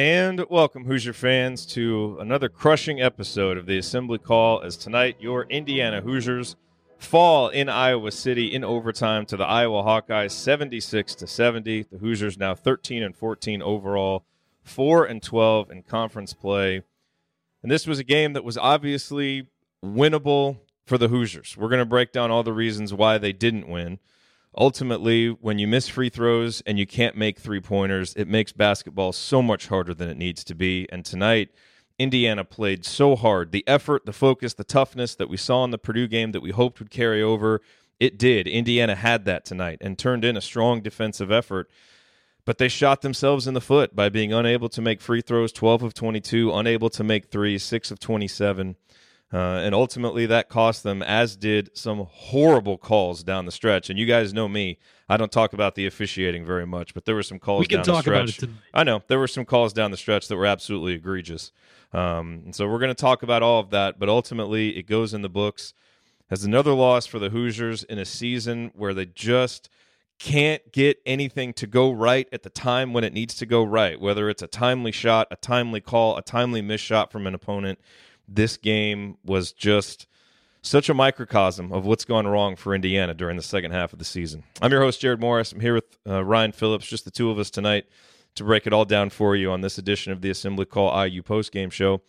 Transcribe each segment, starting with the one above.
And welcome, Hoosier fans, to another crushing episode of the Assembly Call. As tonight, your Indiana Hoosiers fall in Iowa City in overtime to the Iowa Hawkeyes, seventy-six to seventy. The Hoosiers now thirteen and fourteen overall, four and twelve in conference play. And this was a game that was obviously winnable for the Hoosiers. We're going to break down all the reasons why they didn't win ultimately, when you miss free throws and you can't make three pointers, it makes basketball so much harder than it needs to be. And tonight, Indiana played so hard. The effort, the focus, the toughness that we saw in the Purdue game that we hoped would carry over, it did. Indiana had that tonight and turned in a strong defensive effort. But they shot themselves in the foot by being unable to make free throws 12 of 22, unable to make three, 6 of 27. Uh, and ultimately, that cost them, as did some horrible calls down the stretch. And you guys know me; I don't talk about the officiating very much, but there were some calls. We can down talk the about stretch. it tonight. I know there were some calls down the stretch that were absolutely egregious. Um, and so we're going to talk about all of that. But ultimately, it goes in the books as another loss for the Hoosiers in a season where they just can't get anything to go right at the time when it needs to go right. Whether it's a timely shot, a timely call, a timely missed shot from an opponent this game was just such a microcosm of what's gone wrong for Indiana during the second half of the season. I'm your host, Jerod Morris. I'm here with uh, Ryan Phillips, just the two of us tonight to break it all down for you on this edition of the Assembly Call IU postgame show.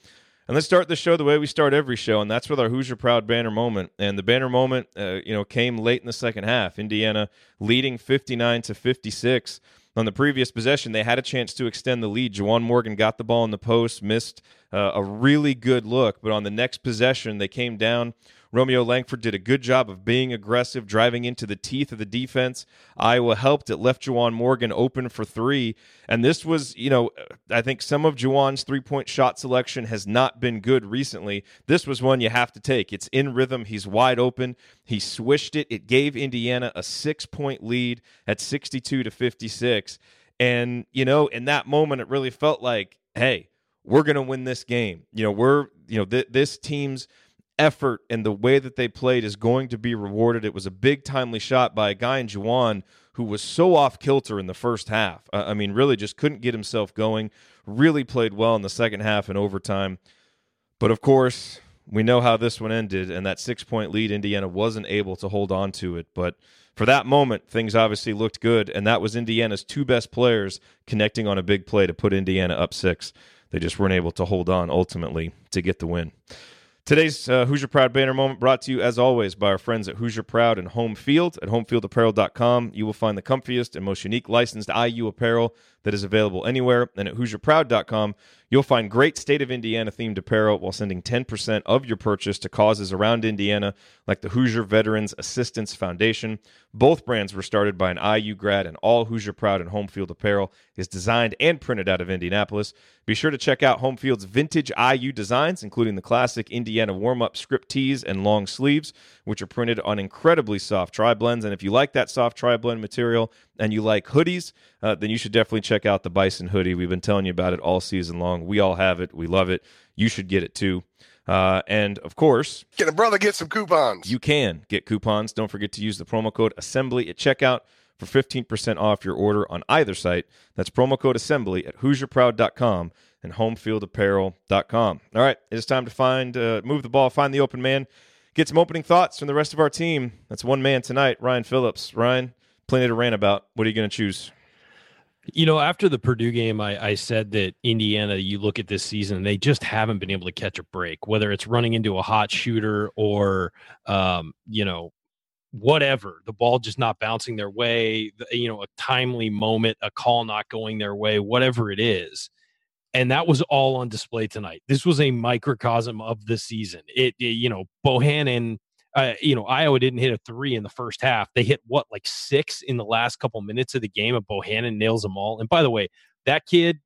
And let's start the show the way we start every show, and that's with our Hoosier Proud banner moment. And the banner moment, uh, you know, came late in the second half. Indiana leading 59 to 56 on the previous possession, they had a chance to extend the lead. Juwan Morgan got the ball in the post, missed uh, a really good look, but on the next possession, they came down. Romeo Langford did a good job of being aggressive, driving into the teeth of the defense. Iowa helped. It left Juwan Morgan open for three. And this was, you know, I think some of Juwan's three point shot selection has not been good recently. This was one you have to take. It's in rhythm. He's wide open. He swished it. It gave Indiana a six point lead at 62 to 56. And, you know, in that moment, it really felt like, hey, we're going to win this game. You know, we're, you know, th- this team's effort and the way that they played is going to be rewarded. It was a big timely shot by a guy in Juwan who was so off kilter in the first half. I mean, really just couldn't get himself going. Really played well in the second half and overtime. But of course, we know how this one ended, and that six point lead, Indiana wasn't able to hold on to it. But for that moment, things obviously looked good, and that was Indiana's two best players connecting on a big play to put Indiana up six. They just weren't able to hold on ultimately to get the win. Today's uh, Hoosier Proud banner moment brought to you, as always, by our friends at Hoosier Proud and Home Field. At homefieldapparel.com, you will find the comfiest and most unique licensed IU apparel that is available anywhere. And at HoosierProud.com, you'll find great state of Indiana themed apparel while sending 10% of your purchase to causes around Indiana, like the Hoosier Veterans Assistance Foundation. Both brands were started by an IU grad, and all Hoosier Proud and Home Field apparel is designed and printed out of Indianapolis. Be sure to check out Home Field's vintage IU designs, including the classic Indiana warm up script tees and long sleeves, which are printed on incredibly soft tri blends. And if you like that soft tri blend material and you like hoodies, uh, then you should definitely check out the Bison hoodie. We've been telling you about it all season long. We all have it. We love it. You should get it too. Uh, and of course, Can a brother get some coupons? you can get coupons. Don't forget to use the promo code assembly at checkout for 15% off your order on either site. That's promo code assembly at HoosierProud.com and HomefieldApparel.com. All right, it's time to find, uh, move the ball, find the open man, get some opening thoughts from the rest of our team. That's one man tonight, Ryan Phillips. Ryan, plenty to rant about. What are you going to choose? You know, after the Purdue game, I, I said that Indiana, you look at this season, they just haven't been able to catch a break, whether it's running into a hot shooter or, um, you know, whatever, the ball just not bouncing their way, you know, a timely moment, a call not going their way, whatever it is. And that was all on display tonight. This was a microcosm of the season. It, it you know, Bohannon, uh, you know, Iowa didn't hit a three in the first half. They hit what, like six in the last couple minutes of the game, and Bohannon nails them all. And by the way, that kid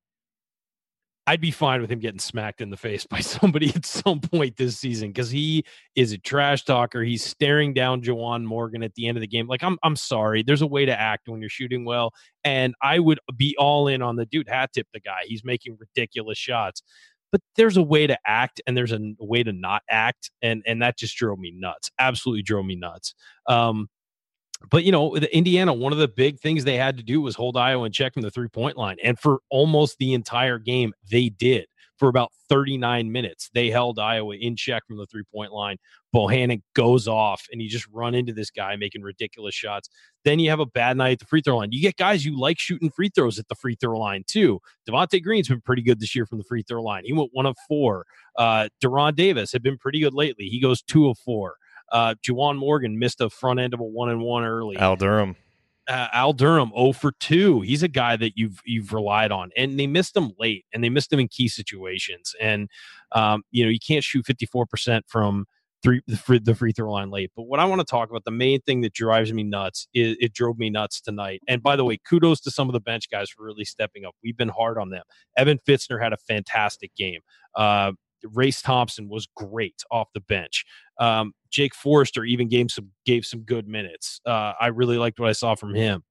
I'd be fine with him getting smacked in the face by somebody at some point this season because he is a trash talker. He's staring down Juwan Morgan at the end of the game. Like, I'm I'm sorry. There's a way to act when you're shooting well. And I would be all in on the dude hat tip the guy. He's making ridiculous shots. But there's a way to act and there's a way to not act. And and that just drove me nuts. Absolutely drove me nuts. Um, but you know, Indiana, one of the big things they had to do was hold Iowa in check from the three point line. And for almost the entire game, they did. For about 39 minutes, they held Iowa in check from the three point line. Bohannon goes off and you just run into this guy making ridiculous shots. Then you have a bad night at the free throw line. You get guys you like shooting free throws at the free throw line too. Devonte Green's been pretty good this year from the free throw line. He went one of four. Uh, De'Ron Davis had been pretty good lately. He goes two of four. Uh, Juwan Morgan missed a front end of a one and one early. Al Durham. Uh, Al Durham 0 for 2. He's a guy that you've you've relied on. And they missed him late and they missed him in key situations. And um, you know, you can't shoot 54% from three the free, the free throw line late. But what I want to talk about, the main thing that drives me nuts is it drove me nuts tonight. And by the way, kudos to some of the bench guys for really stepping up. We've been hard on them. Evan Fitzner had a fantastic game. Uh, Race Thompson was great off the bench. Um, Jake Forrester even gave some gave some good minutes. Uh, I really liked what I saw from him.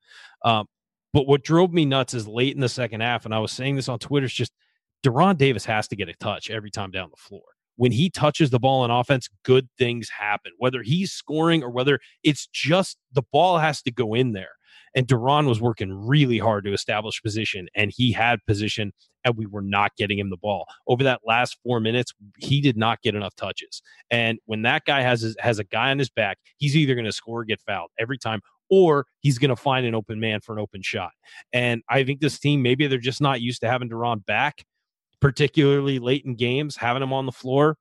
Um, but what drove me nuts is late in the second half, and I was saying this on Twitter. Is just De'Ron Davis has to get a touch every time down the floor. When he touches the ball in offense, good things happen. Whether he's scoring or whether it's just the ball has to go in there. And De'Ron was working really hard to establish position, and he had position, and we were not getting him the ball. Over that last four minutes, he did not get enough touches. And when that guy has his, has a guy on his back, he's either going to score or get fouled every time, or he's going to find an open man for an open shot. And I think this team, maybe they're just not used to having De'Ron back, particularly late in games, having him on the floor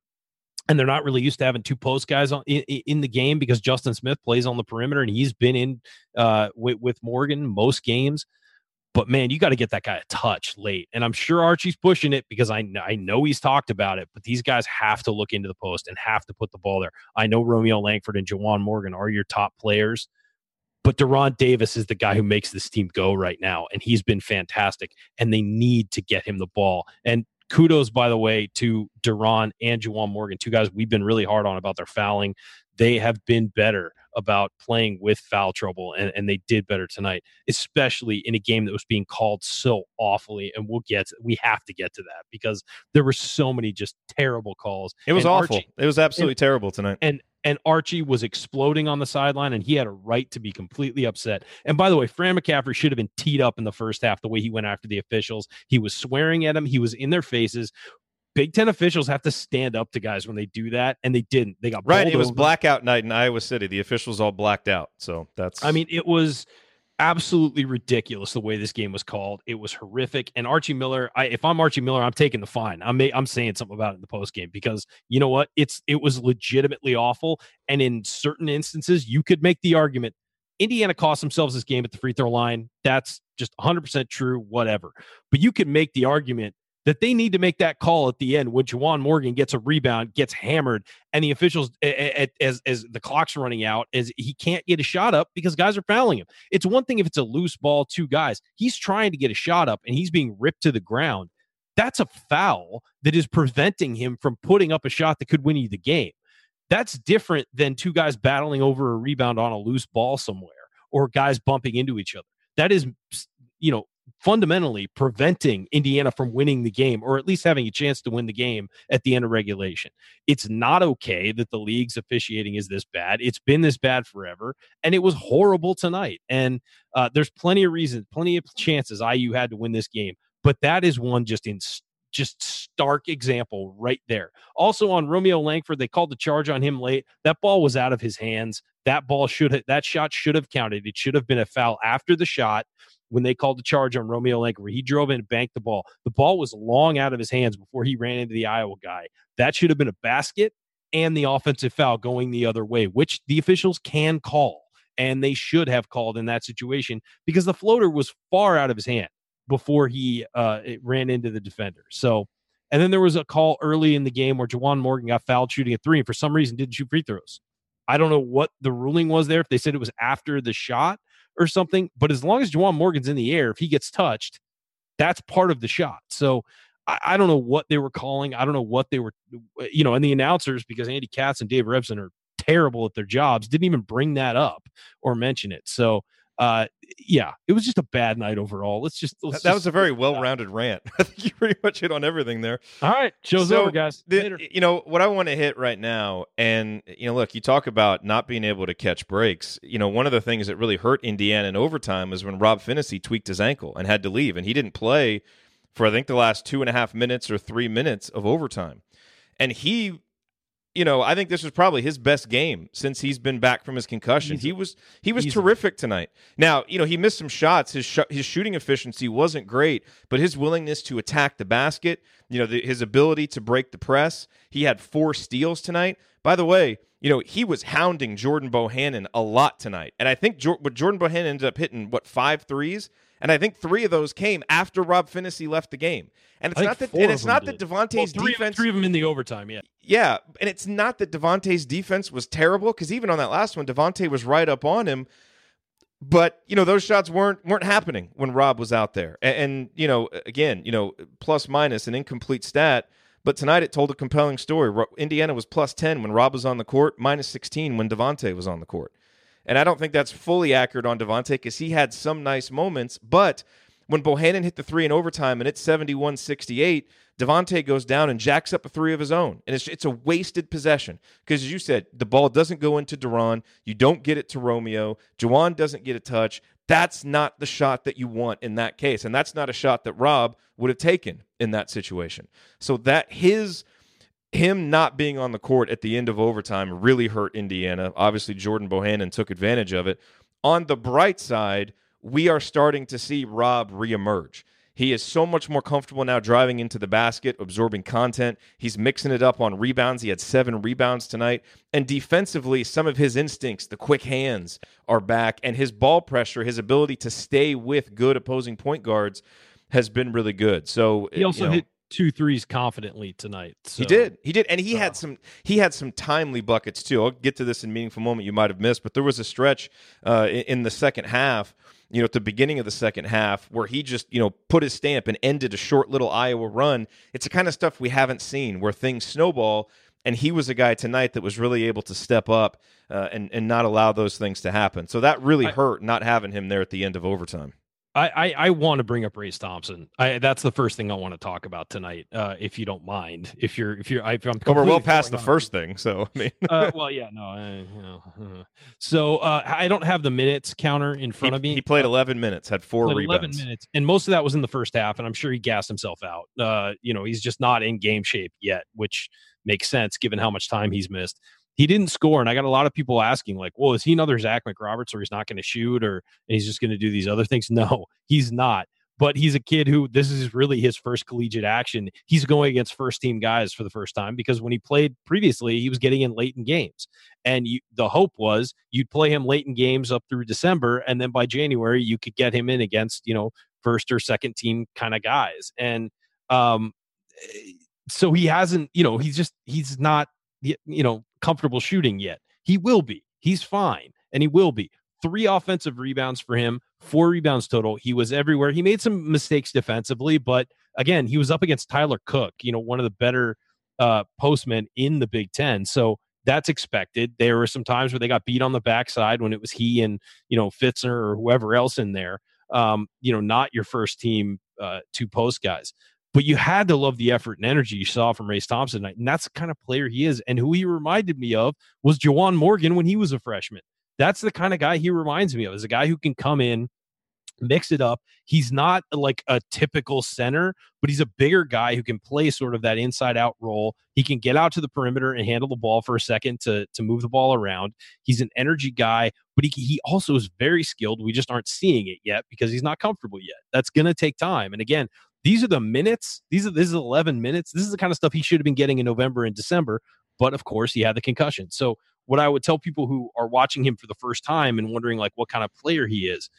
and they're not really used to having two post guys on in, in, the game because Justin Smith plays on the perimeter and he's been in uh, with, with Morgan most games. But man, you got to get that guy a touch late, and I'm sure Archie's pushing it because I I know he's talked about it. But these guys have to look into the post and have to put the ball there. I know Romeo Langford and Juwan Morgan are your top players, but De'Ron Davis is the guy who makes this team go right now, and he's been fantastic. And they need to get him the ball. And kudos, by the way, to De'Ron and Juwan Morgan, two guys we've been really hard on about their fouling. They have been better about playing with foul trouble, and, and they did better tonight, especially in a game that was being called so awfully. And we'll get, we have to get to that because there were so many just terrible calls. It was and awful. Archie, it was absolutely and, terrible tonight. And and Archie was exploding on the sideline, and he had a right to be completely upset. And by the way, Fran McCaffery should have been teed up in the first half the way he went after the officials. He was swearing at him, he was in their faces. Big Ten officials have to stand up to guys when they do that, and they didn't. They got right. It was over. blackout night in Iowa City. The officials all blacked out. So that's. I mean, it was absolutely ridiculous the way this game was called. It was horrific. And Archie Miller, I, if I'm Archie Miller, I'm taking the fine. I'm I'm saying something about it in the post game because you know what? It's it was legitimately awful. And in certain instances, you could make the argument Indiana cost themselves this game at the free throw line. That's just 100% true, whatever. But you could make the argument that they need to make that call at the end when Juwan Morgan gets a rebound, gets hammered, and the officials, as as the clock's running out, as he can't get a shot up because guys are fouling him. It's one thing if it's a loose ball, two guys. He's trying to get a shot up and he's being ripped to the ground. That's a foul that is preventing him from putting up a shot that could win you the game. That's different than two guys battling over a rebound on a loose ball somewhere or guys bumping into each other. That is, you know, fundamentally preventing Indiana from winning the game or at least having a chance to win the game at the end of regulation. It's not okay that the league's officiating is this bad. It's been this bad forever and it was horrible tonight. And uh, there's plenty of reasons, plenty of chances IU had to win this game, but that is one just in just stark example right there. Also on Romeo Langford, they called the charge on him late. That ball was out of his hands. That ball should have, that shot should have counted. It should have been a foul after the shot when they called the charge on Romeo Langford. He drove in and banked the ball. The ball was long out of his hands before he ran into the Iowa guy. That should have been a basket and the offensive foul going the other way, which the officials can call. And they should have called in that situation because the floater was far out of his hand. Before he uh, ran into the defender. So, and then there was a call early in the game where Juwan Morgan got fouled shooting a three, and for some reason didn't shoot free throws. I don't know what the ruling was there. If they said it was after the shot or something, but as long as Juwan Morgan's in the air, if he gets touched, that's part of the shot. So I, I, don't know what they were calling. I don't know what they were, you know, and the announcers, because Andy Katz and Dave Revsine are terrible at their jobs, didn't even bring that up or mention it. So uh, yeah, it was just a bad night overall. Let's just let's that, just, was a very well-rounded rant. I think you pretty much hit on everything there. All right, show's so over, guys. The, you know what I want to hit right now, and you know, look, you talk about not being able to catch breaks. You know, one of the things that really hurt Indiana in overtime was when Rob Phinisee tweaked his ankle and had to leave, and he didn't play for I think the last two and a half minutes or three minutes of overtime, and he you know, I think this was probably his best game since he's been back from his concussion. He's, he was he was terrific tonight. Now, you know, he missed some shots. His sh- his shooting efficiency wasn't great, but his willingness to attack the basket, you know, the, his ability to break the press. He had four steals tonight. By the way, you know, he was hounding Jordan Bohannon a lot tonight, and I think jo- but Jordan Bohannon ended up hitting what five threes. And I think three of those came after Rob Phinisee left the game. And it's not that and it's not that Devonte's well, three, defense three of them in the overtime, yeah. Yeah, and it's not that Devonte's defense was terrible because even on that last one, Devonte was right up on him. But you know those shots weren't weren't happening when Rob was out there, and, and you know again, you know plus minus an incomplete stat. But tonight it told a compelling story. Indiana was plus ten when Rob was on the court, minus sixteen when Devonte was on the court. And I don't think that's fully accurate on Devonte because he had some nice moments. But when Bohannon hit the three in overtime and it's 71 68, Devonte goes down and jacks up a three of his own. And it's, it's a wasted possession because, as you said, the ball doesn't go into De'Ron. You don't get it to Romeo. Juwan doesn't get a touch. That's not the shot that you want in that case. And that's not a shot that Rob would have taken in that situation. So that his him not being on the court at the end of overtime really hurt Indiana. Obviously, Jordan Bohannon took advantage of it. On the bright side, we are starting to see Rob reemerge. He is so much more comfortable now driving into the basket, absorbing content. He's mixing it up on rebounds. He had seven rebounds tonight. And defensively, some of his instincts, the quick hands, are back. And his ball pressure, his ability to stay with good opposing point guards, has been really good. So he also you know, hit two threes confidently tonight. So. He did. He did, and he uh, had some. He had some timely buckets too. I'll get to this in meaningful moment you might have missed, but there was a stretch uh, in, in the second half. You know, at the beginning of the second half, where he just you know put his stamp and ended a short little Iowa run. It's the kind of stuff we haven't seen where things snowball. And he was a guy tonight that was really able to step up uh, and and not allow those things to happen. So that really hurt not having him there at the end of overtime. I, I, I, want to bring up Race Thompson. I, that's the first thing I want to talk about tonight, uh, if you don't mind. If you're, if you're, if I'm well, we're well past the first thing, so I mean, uh, well, yeah, no, I, you know, uh, so uh, I don't have the minutes counter in front he, of me. He played 11 minutes, had four rebounds. 11 minutes, and most of that was in the first half, and I'm sure he gassed himself out. Uh, you know, he's just not in game shape yet, which makes sense given how much time he's missed he didn't score. And I got a lot of people asking, like, well, is he another Zach McRoberts or he's not going to shoot or he's just going to do these other things? No, he's not. But he's a kid who this is really his first collegiate action. He's going against first team guys for the first time because when he played previously, he was getting in late in games. And you, the hope was you'd play him late in games up through December. And then by January, you could get him in against, you know, first or second team kind of guys. And um, so he hasn't, you know, he's just, he's not you know, comfortable shooting yet. He will be. He's fine, and he will be. Three offensive rebounds for him, four rebounds total. He was everywhere. He made some mistakes defensively, but again, he was up against Tyler Cook, you know, one of the better uh, postmen in the Big Ten. So that's expected. There were some times where they got beat on the backside when it was he and you know Fitzner or whoever else in there. Um, you know, not your first team uh, two post guys. But you had to love the effort and energy you saw from Race Thompson tonight. And that's the kind of player he is. And who he reminded me of was Juwan Morgan when he was a freshman. That's the kind of guy he reminds me of, is a guy who can come in, mix it up. He's not like a typical center, but he's a bigger guy who can play sort of that inside out role. He can get out to the perimeter and handle the ball for a second to, to move the ball around. He's an energy guy, but he, he also is very skilled. We just aren't seeing it yet because he's not comfortable yet. That's going to take time. And again, these are the minutes. These are this is 11 minutes. This is the kind of stuff he should have been getting in November and December. But of course, he had the concussion. So what I would tell people who are watching him for the first time and wondering like what kind of player he is,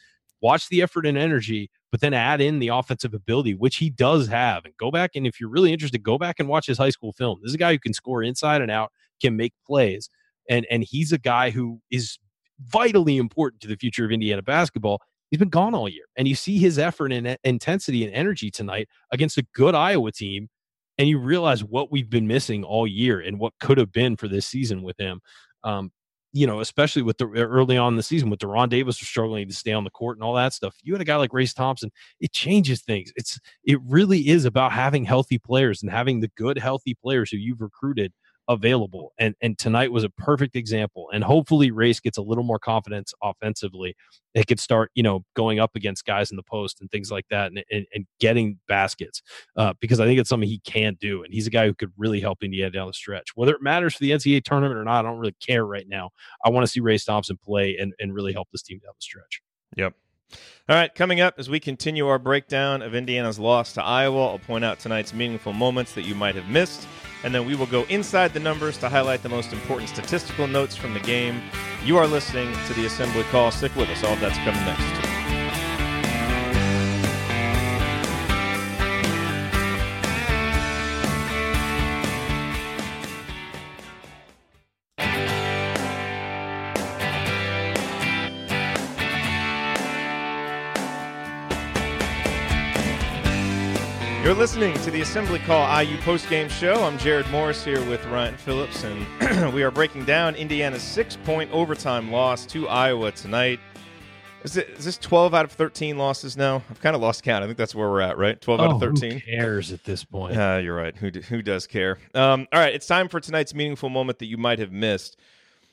watch the effort and energy, but then add in the offensive ability, which he does have. And go back and if you're really interested, go back and watch his high school film. This is a guy who can score inside and out, can make plays, and and he's a guy who is vitally important to the future of Indiana basketball. He's been gone all year, and you see his effort and intensity and energy tonight against a good Iowa team, and you realize what we've been missing all year and what could have been for this season with him. Um, you know, especially with the early on the season with De'Ron Davis was struggling to stay on the court and all that stuff. You had a guy like Race Thompson, it changes things. It's it really is about having healthy players and having the good, healthy players who you've recruited available. And and tonight was a perfect example. And hopefully Race gets a little more confidence offensively. It could start, you know, going up against guys in the post and things like that and, and, and getting baskets. Uh, because I think it's something he can do. And he's a guy who could really help Indiana down the stretch. Whether it matters for the NCAA tournament or not, I don't really care right now. I want to see Race Thompson play and, and really help this team down the stretch. Yep. All right, coming up as we continue our breakdown of Indiana's loss to Iowa, I'll point out tonight's meaningful moments that you might have missed and then we will go inside the numbers to highlight the most important statistical notes from the game. You are listening to the Assembly Call. Stick with us. All that's coming next. You're listening to the Assembly Call IU postgame show. I'm Jerod Morris here with Ryan Phillips, and we are breaking down Indiana's six point overtime loss to Iowa tonight. Is, it, is this 12 out of 13 losses now? I've kind of lost count. I think that's where we're at, right? 12 oh, out of 13. Who cares at this point? Uh, you're right. Who, who does care? Um, all right, it's time for tonight's meaningful moment that you might have missed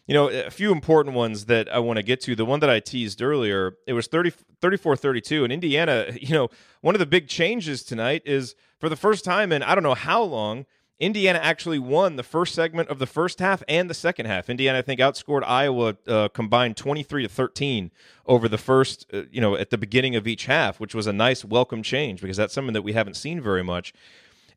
you know, a few important ones that I want to get to. The one that I teased earlier, it was 30, 34 32. And Indiana, you know, one of the big changes tonight is for the first time in I don't know how long, Indiana actually won the first segment of the first half and the second half. Indiana, I think, outscored Iowa uh, combined 23 to 13 over the first, uh, you know, at the beginning of each half, which was a nice welcome change because that's something that we haven't seen very much.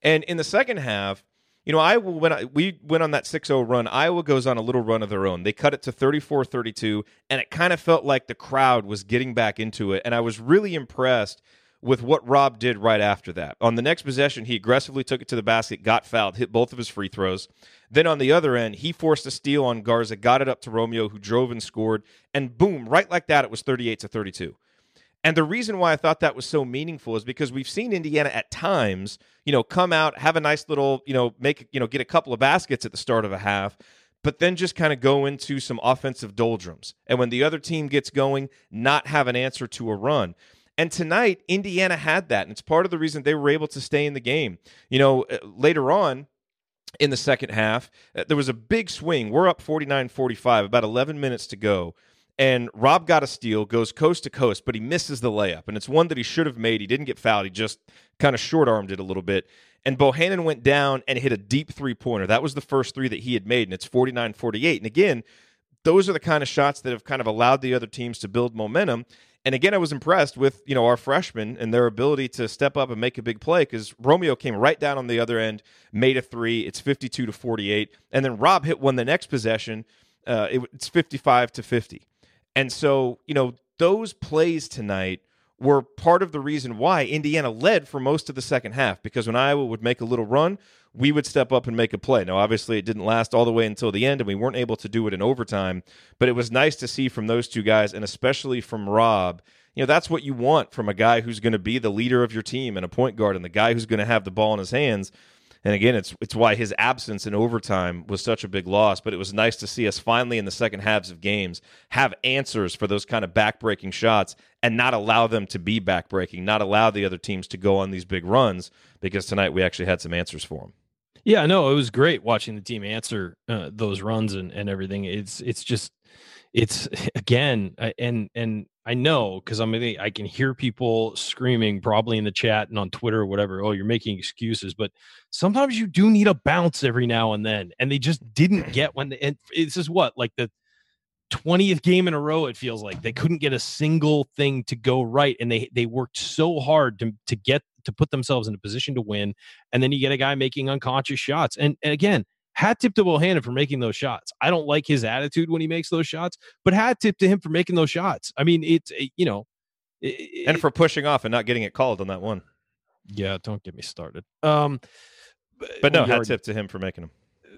And in the second half, you know, Iowa when I, we went on that 6-0 run, Iowa goes on a little run of their own. They cut it to 34-32 and it kind of felt like the crowd was getting back into it and I was really impressed with what Rob did right after that. On the next possession, he aggressively took it to the basket, got fouled, hit both of his free throws. Then on the other end, he forced a steal on Garza, got it up to Romeo who drove and scored and boom, right like that it was 38 to 32. And the reason why I thought that was so meaningful is because we've seen Indiana at times, you know, come out, have a nice little, you know, make, you know, get a couple of baskets at the start of a half, but then just kind of go into some offensive doldrums. And when the other team gets going, not have an answer to a run. And tonight, Indiana had that. And it's part of the reason they were able to stay in the game. You know, uh, later on, in the second half, uh, there was a big swing. We're up 49 45, about 11 minutes to go and Rob got a steal, goes coast to coast, but he misses the layup. And it's one that he should have made. He didn't get fouled. He just kind of short armed it a little bit. And Bohannon went down and hit a deep three pointer. That was the first three that he had made, and it's 49 48. And again, those are the kind of shots that have kind of allowed the other teams to build momentum. And again, I was impressed with you know our freshmen and their ability to step up and make a big play because Romeo came right down on the other end, made a three. It's 52 to 48, and then Rob hit one the next possession. Uh, it, it's 55 to 50. And so, you know, those plays tonight were part of the reason why Indiana led for most of the second half because when Iowa would make a little run, we would step up and make a play. Now, obviously, it didn't last all the way until the end, and we weren't able to do it in overtime, but it was nice to see from those two guys, and especially from Rob. You know, that's what you want from a guy who's going to be the leader of your team and a point guard and the guy who's going to have the ball in his hands. And again, it's it's why his absence in overtime was such a big loss. But it was nice to see us finally in the second halves of games have answers for those kind of backbreaking shots and not allow them to be backbreaking, not allow the other teams to go on these big runs. Because tonight we actually had some answers for them. Yeah, no, it was great watching the team answer uh, those runs and, and everything. It's it's just it's again and and I know because I'm I can hear people screaming probably in the chat and on Twitter or whatever. Oh, you're making excuses, but sometimes you do need a bounce every now and then, and they just didn't get when. They, and this is what like the twentieth game in a row. It feels like they couldn't get a single thing to go right, and they they worked so hard to to get to put themselves in a position to win, and then you get a guy making unconscious shots, and, and again hat tip to Bohannon for making those shots. I don't like his attitude when he makes those shots, but hat tip to him for making those shots. I mean, it's you know, it- and for pushing off and not getting it called on that one. yeah, don't get me started. Um, But no, hat tip to him for making them.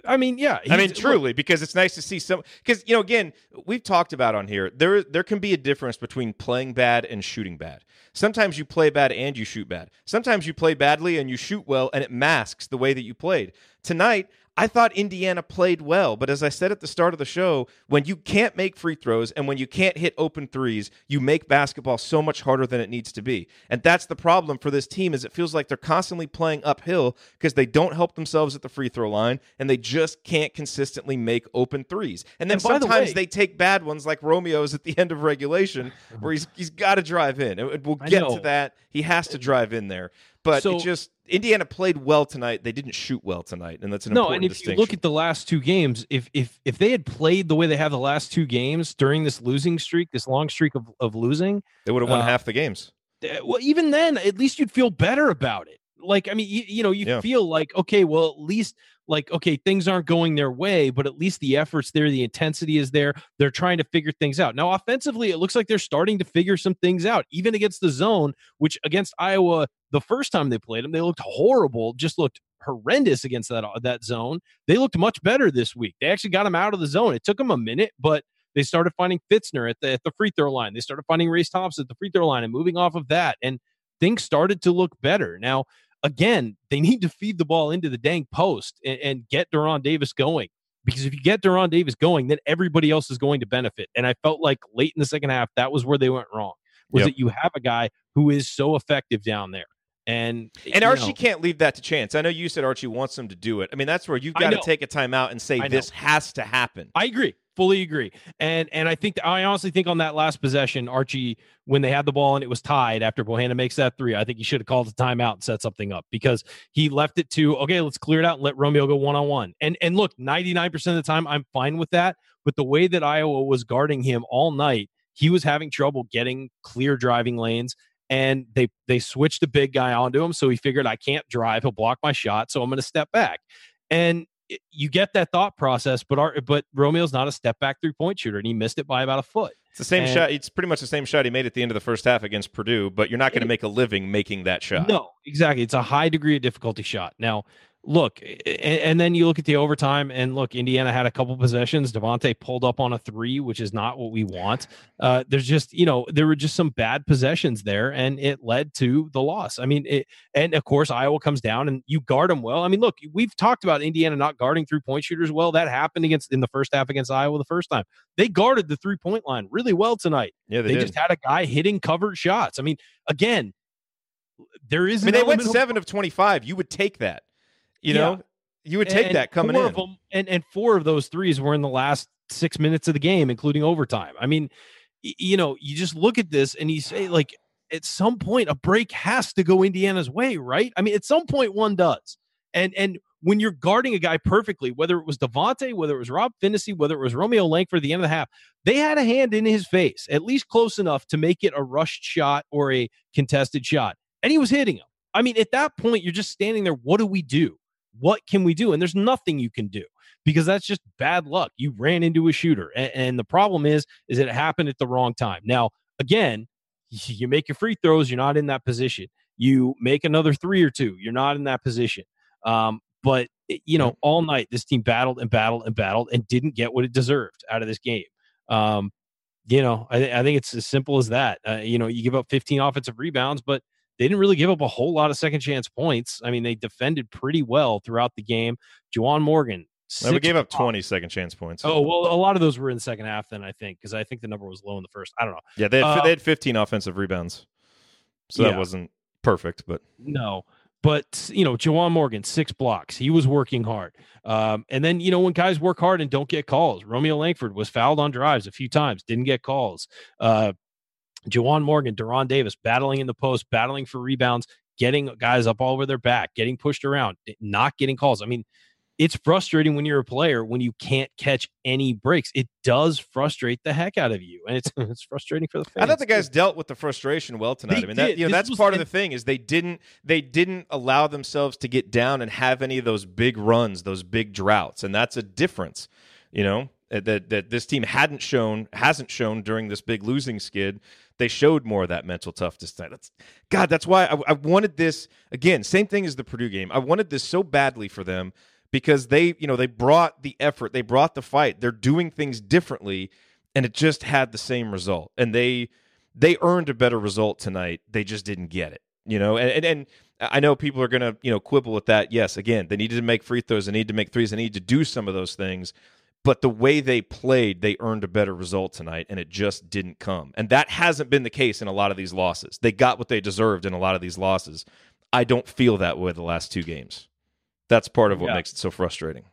I mean, yeah. I mean, truly, because it's nice to see some. Because you know, again, we've talked about on here. There, there can be a difference between playing bad and shooting bad. Sometimes you play bad and you shoot bad. Sometimes you play badly and you shoot well, and it masks the way that you played. Tonight, I thought Indiana played well, but as I said at the start of the show, when you can't make free throws and when you can't hit open threes, you make basketball so much harder than it needs to be. And that's the problem for this team is it feels like they're constantly playing uphill because they don't help themselves at the free throw line and they just can't consistently make open threes. And then And by the sometimes way- they take bad ones like Romeo's at the end of regulation where he's he's got to drive in. We'll get to that. He has to drive in there. But So- it just Indiana played well tonight. They didn't shoot well tonight, and that's an no, important and if distinction. you look at the last two games, if if if they had played the way they have the last two games during this losing streak, this long streak of, of losing, they would have won uh, half the games. uh, well, even then, at least you'd feel better about it. Like, I mean, you, you know, you Yeah. feel like, okay, well, at least like, okay, things aren't going their way, but at least the effort's there, the intensity is there. They're trying to figure things out. Now, offensively, it looks like they're starting to figure some things out, even against the zone, which against Iowa, the first time they played them, they looked horrible, just looked horrendous against that that zone. They looked much better this week. They actually got them out of the zone. It took them a minute, but they started finding Fitzner at the at the free throw line. They started finding Race Thompson at the free throw line and moving off of that, and things started to look better. Now, again, they need to feed the ball into the dang post and, and get De'Ron Davis going. Because if you get De'Ron Davis going, then everybody else is going to benefit. And I felt like late in the second half, that was where they went wrong. Was Yep. that you have a guy who is so effective down there, and eh, And Archie know, can't leave that to chance. I know you said Archie wants them to do it. I mean, that's where you've got to take a timeout and say this has to happen. I agree, fully agree, and and I think I honestly think on that last possession, Archie, when they had the ball and it was tied after Bohannon makes that three, I think he should have called a timeout and set something up because he left it to okay, let's clear it out and let Romeo go one on one. And and look, ninety nine percent of the time, I'm fine with that. But the way that Iowa was guarding him all night, he was having trouble getting clear driving lanes. And they they switched the big guy onto him, so he figured I can't drive. He'll block my shot, so I'm going to step back. And it- you get that thought process, but our, but Romeo's not a step back three point shooter, and he missed it by about a foot. It's the same And- shot. It's pretty much the same shot he made at the end of the first half against Purdue, but you're not going to make a living making that shot. No, exactly. It's a high degree of difficulty shot. Now, look, and, then you look at the overtime, and look, Indiana had a couple possessions. Devonte pulled up on a three, which is not what we want. Uh, there's just, you know, there were just some bad possessions there, and it led to the loss. I mean, it, and of course, Iowa comes down and you guard them well. I mean, look, we've talked about Indiana not guarding three point shooters well. That happened against in the first half against Iowa the first time. They guarded the three point line really well tonight. Yeah, they, They, just had a guy hitting covered shots. I mean, again, there is. I mean, they went of- seven of 25. You would take that. You Yeah. know, you would take and that coming four in. Of them, and and four of those threes were in the last six minutes of the game, including overtime. I mean, you know, you just look at this and you say, like, at some point, a break has to go Indiana's way, right? I mean, at some point, one does. And and when you're guarding a guy perfectly, whether it was Devonte, whether it was Rob Phinisee, whether it was Romeo Langford at the end of the half, they had a hand in his face, at least close enough to make it a rushed shot or a contested shot. And he was hitting him. I mean, at that point, you're just standing there. What do we do? What can we do? And there's nothing you can do because that's just bad luck. You ran into a shooter. And, and the problem is, is it happened at the wrong time. Now, again, you make your free throws, you're not in that position. You make another three or two, you're not in that position. Um, but you know, all night this team battled and battled and battled and didn't get what it deserved out of this game. Um, you know, I, I think it's as simple as that. Uh, you know, you give up 15 offensive rebounds, but they didn't really give up a whole lot of second chance points. I mean, they defended pretty well throughout the game. Juwan Morgan. Well, we gave up 20 second chance points. Oh well, a lot of those were in the second half. Then I think because I think the number was low in the first. I don't know. yeah, they had, uh, they had 15 offensive rebounds. So Yeah. that wasn't perfect, but No, but you know, Juwan Morgan six blocks. He was working hard. Um, and then you know when guys work hard and don't get calls, Romeo Langford was fouled on drives a few times, didn't get calls. Uh, Juwan Morgan, De'Ron Davis battling in the post, battling for rebounds, getting guys up all over their back, getting pushed around, eh, not getting calls. I mean, it's frustrating when you're a player when you can't catch any breaks. It does frustrate the heck out of you, and it's it's frustrating for the fans. I thought the guys dealt with the frustration well tonight. They I mean, that, you know, that's was- part of the thing is they didn't they didn't allow themselves to get down and have any of those big runs, those big droughts, and that's a difference. You know, Uh, that that this team hadn't shown hasn't shown during this big losing skid. They showed more of that mental toughness tonight. That's, God, that's why I, I wanted this again. Same thing as the Purdue game. I wanted this so badly for them because they, you know, they brought the effort, they brought the fight. They're doing things differently, and it just had the same result. And they they earned a better result tonight. They just didn't get it. You know, and and, and I know people are going to you know quibble with that. Yes, again, they needed to make free throws, they need to make threes, they need to do some of those things. But the way they played, they earned a better result tonight, and it just didn't come. And that hasn't been the case in a lot of these losses. They got what they deserved in a lot of these losses. I don't feel that way the last two games. That's part of what Yeah. makes it so frustrating.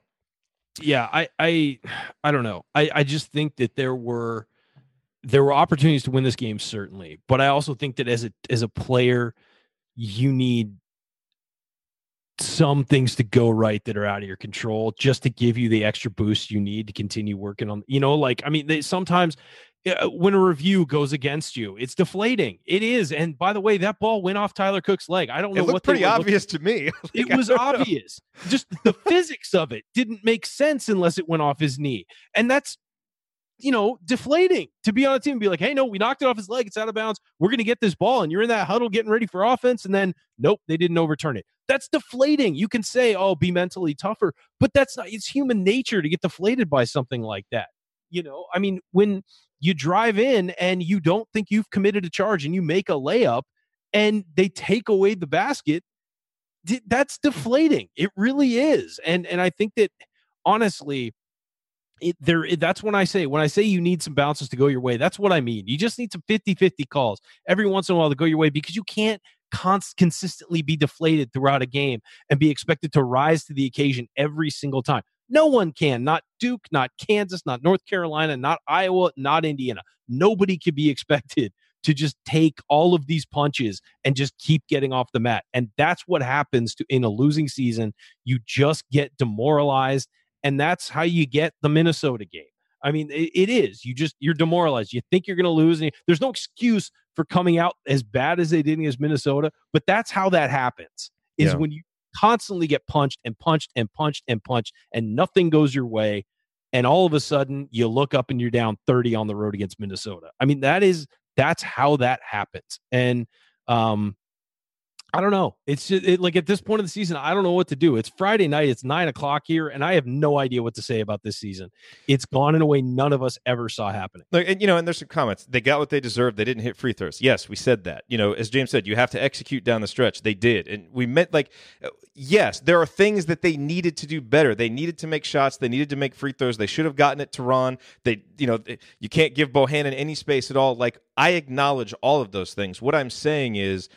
yeah i i i don't know i i just think that there were there were opportunities to win this game certainly but i also think that as a as a player you need some things to go right that are out of your control just to give you the extra boost you need to continue working on you know like i mean they sometimes uh, when a review goes against you it's deflating it is and by the way that ball went off tyler cook's leg i don't It know what pretty obvious to me. it Like, I was don't know. obvious. Just the physics of it didn't make sense unless it went off his knee. And that's, you know, deflating to be on a team and be like, hey, no, we knocked it off his leg. It's out of bounds. We're going to get this ball. And you're in that huddle getting ready for offense. And then, nope, they didn't overturn it. That's deflating. You can say, oh, be mentally tougher, but that's not, it's human nature to get deflated by something like that. You know, I mean, when you drive in and you don't think you've committed a charge and you make a layup and they take away the basket, that's deflating. It really is. And and I think that honestly, it there that's when I say when I say you need some bounces to go your way, that's what I mean. You just need some 50-50 calls every once in a while to go your way because you can't const- consistently be deflated throughout a game and be expected to rise to the occasion every single time. No one can, not Duke, not Kansas, not North Carolina, not Iowa, not Indiana. Nobody could be expected to just take all of these punches and just keep getting off the mat. And that's what happens to in a losing season. You just get demoralized, and that's how you get the Minnesota game. I mean, it, it is. You just you're demoralized. You think you're going to lose, and there's no excuse for coming out as bad as they did against Minnesota. But that's how that happens. Is Yeah. when you constantly get punched and punched and punched and punched, and nothing goes your way. And all of a sudden, you look up and you're down 30 on the road against Minnesota. I mean, that is that's how that happens. And um, I don't know. It's just it, like at this point of the season, I don't know what to do. It's Friday night. It's nine o'clock here, and I have no idea what to say about this season. It's gone in a way none of us ever saw happening. Like, and, you know, and there's some comments. They got what they deserved. They didn't hit free throws. Yes, we said that. You know, as James said, you have to execute down the stretch. They did, and we meant like, uh, yes, there are things that they needed to do better. They needed to make shots. They needed to make free throws. They should have gotten it to Ron. They, you know, you can't give Bohannon any space at all. Like, I acknowledge all of those things. What I'm saying is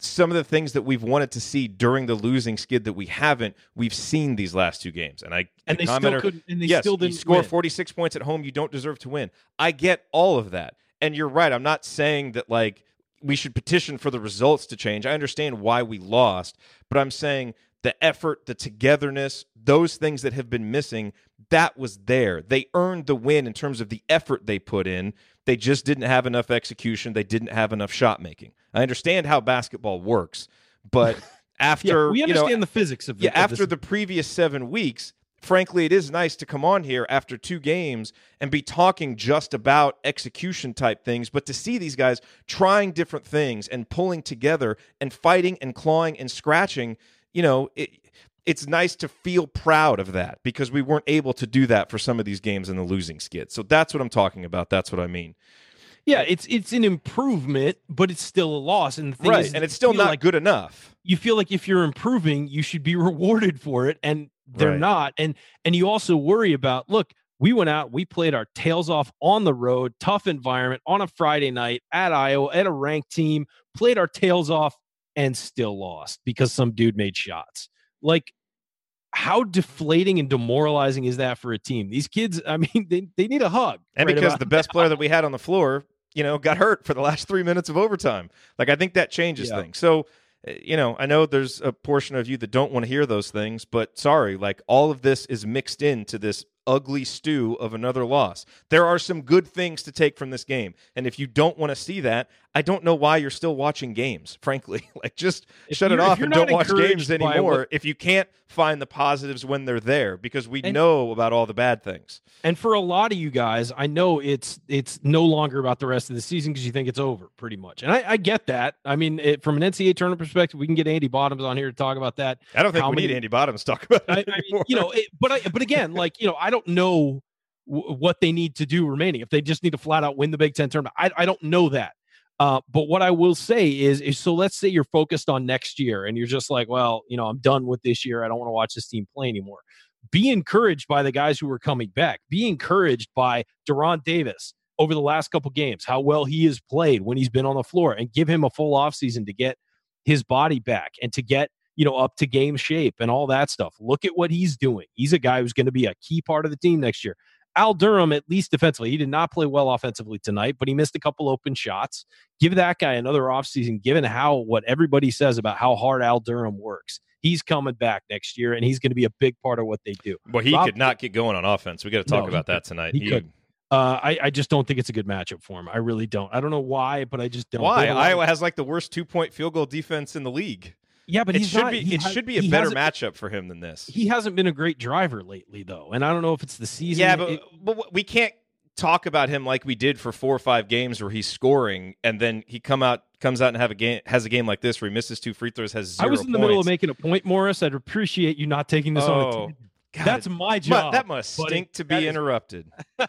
some of the things that we've wanted to see during the losing skid that we haven't, we've seen these last two games. And I And the they still couldn't. And they yes, still you didn't score win. 46 points at home, you don't deserve to win. I get all of that. And you're right. I'm not saying that like we should petition for the results to change. I understand why we lost, but I'm saying the effort, the togetherness, those things that have been missing, that was there. They earned the win in terms of the effort they put in. They just didn't have enough execution. They didn't have enough shot making. I understand how basketball works, but after Yeah, we you know, understand the physics of the, yeah, of after this. the previous seven weeks, frankly, it is nice to come on here after two games and be talking just about execution type things, but to see these guys trying different things and pulling together and fighting and clawing and scratching, you know, it, it's nice to feel proud of that because we weren't able to do that for some of these games in the losing skid. So that's what I'm talking about. That's what I mean. Yeah, it's it's an improvement, but it's still a loss. And the thing Right. is, and it's still not like good enough. you feel like if you're improving, you should be rewarded for it, and they're Right. not. And and you also worry about look. We went out, we played our tails off on the road, tough environment on a Friday night at Iowa, at a ranked team, played our tails off and still lost because some dude made shots. Like, how deflating and demoralizing is that for a team? These kids, I mean, they, they need a hug. And right because the best player that we had on the floor, you know, got hurt for the last three minutes of overtime. Like I think that changes Yeah. things. So, uh, you know, I know there's a portion of you that don't want to hear those things, but sorry, like all of this is mixed into this ugly stew of another loss. There are some good things to take from this game. And if you don't want to see that, I don't know why you're still watching games, frankly. like just If shut it off and don't watch games anymore what- if you can't find the positives when they're there because we And- know about all the bad things. And for a lot of you guys, I know it's it's no longer about the rest of the season because you think it's over, pretty much. And I, I get that. I mean, it, from an NCAA tournament perspective, we can get Andy Bottoms on here to talk about that. I don't think How we many- need Andy Bottoms to talk about I, it I mean, you know, it, but I, but again, like you know, I don't know w- what they need to do remaining. If they just need to flat out win the Big Ten tournament, I, I don't know that. Uh, but what I will say is, is so let's say you're focused on next year and you're just like, well, you know, I'm done with this year. I don't want to watch this team play anymore. Be encouraged by the guys who are coming back. Be encouraged by De'Ron Davis over the last couple games, how well he has played when he's been on the floor, and give him a full offseason to get his body back and to get you know up to game shape and all that stuff. Look at what he's doing. He's a guy who's going to be a key part of the team next year. Al Durham, at least defensively, he did not play well offensively tonight, but he missed a couple open shots. Give that guy another offseason, given how what everybody says about how hard Al Durham works. He's coming back next year, and he's going to be a big part of what they do. Well, he Rob- could not get going on offense. We got to talk No, he about that tonight. He couldn't. Uh, I, I just don't think it's a good matchup for him. I really don't. I don't know why, but I just don't. Why They have a lot of- Iowa has like the worst two point field goal defense in the league. Yeah, but it he's should not, be. he It has- should be a better matchup for him than this. He hasn't been a great driver lately, though, and I don't know if it's the season. Yeah, but, It- but we can't talk about him like we did for four or five games where he's scoring and then he come out comes out and have a game has a game like this where he misses two free throws has zero. I was in the middle of making a point, Morris. I'd appreciate you not taking this on a Oh, tangent. God, That's my job. that must buddy. stink to That be is- interrupted. All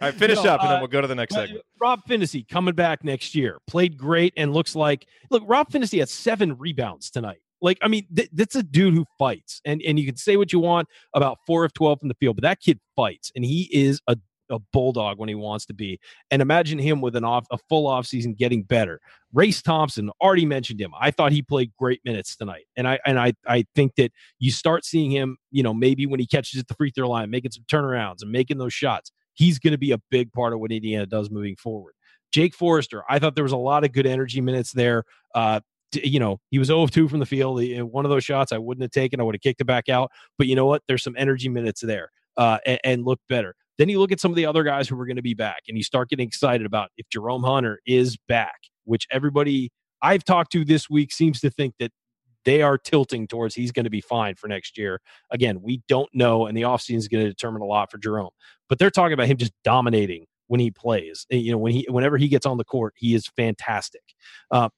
right, finish No, up and then uh, we'll go to the next segment. Rob Phinisee coming back next year. Played great and looks like look. Rob Phinisee had seven rebounds tonight. Like I mean, th- that's a dude who fights, and and you can say what you want about four of twelve from the field, but that kid fights, and he is a a bulldog when he wants to be. And imagine him with an off a full off season getting better. Race Thompson already mentioned him. I thought he played great minutes tonight, and I and I I think that you start seeing him. You know, maybe when he catches at the free throw line, making some turnarounds and making those shots, he's going to be a big part of what Indiana does moving forward. Jake Forrester, I thought there was a lot of good energy minutes there. Uh, you know, he was 0 of 2 from the field. He- One of those shots I wouldn't have taken. I would have kicked it back out. But you know what? There's some energy minutes there uh, and, and looked better. Then you look at some of the other guys who were going to be back, and you start getting excited about if Jerome Hunter is back, which everybody I've talked to this week seems to think that they are tilting towards he's going to be fine for next year. Again, we don't know, and the offseason is going to determine a lot for Jerome. But they're talking about him just dominating when he plays. You know, when he whenever he gets on the court, he is fantastic. Uh,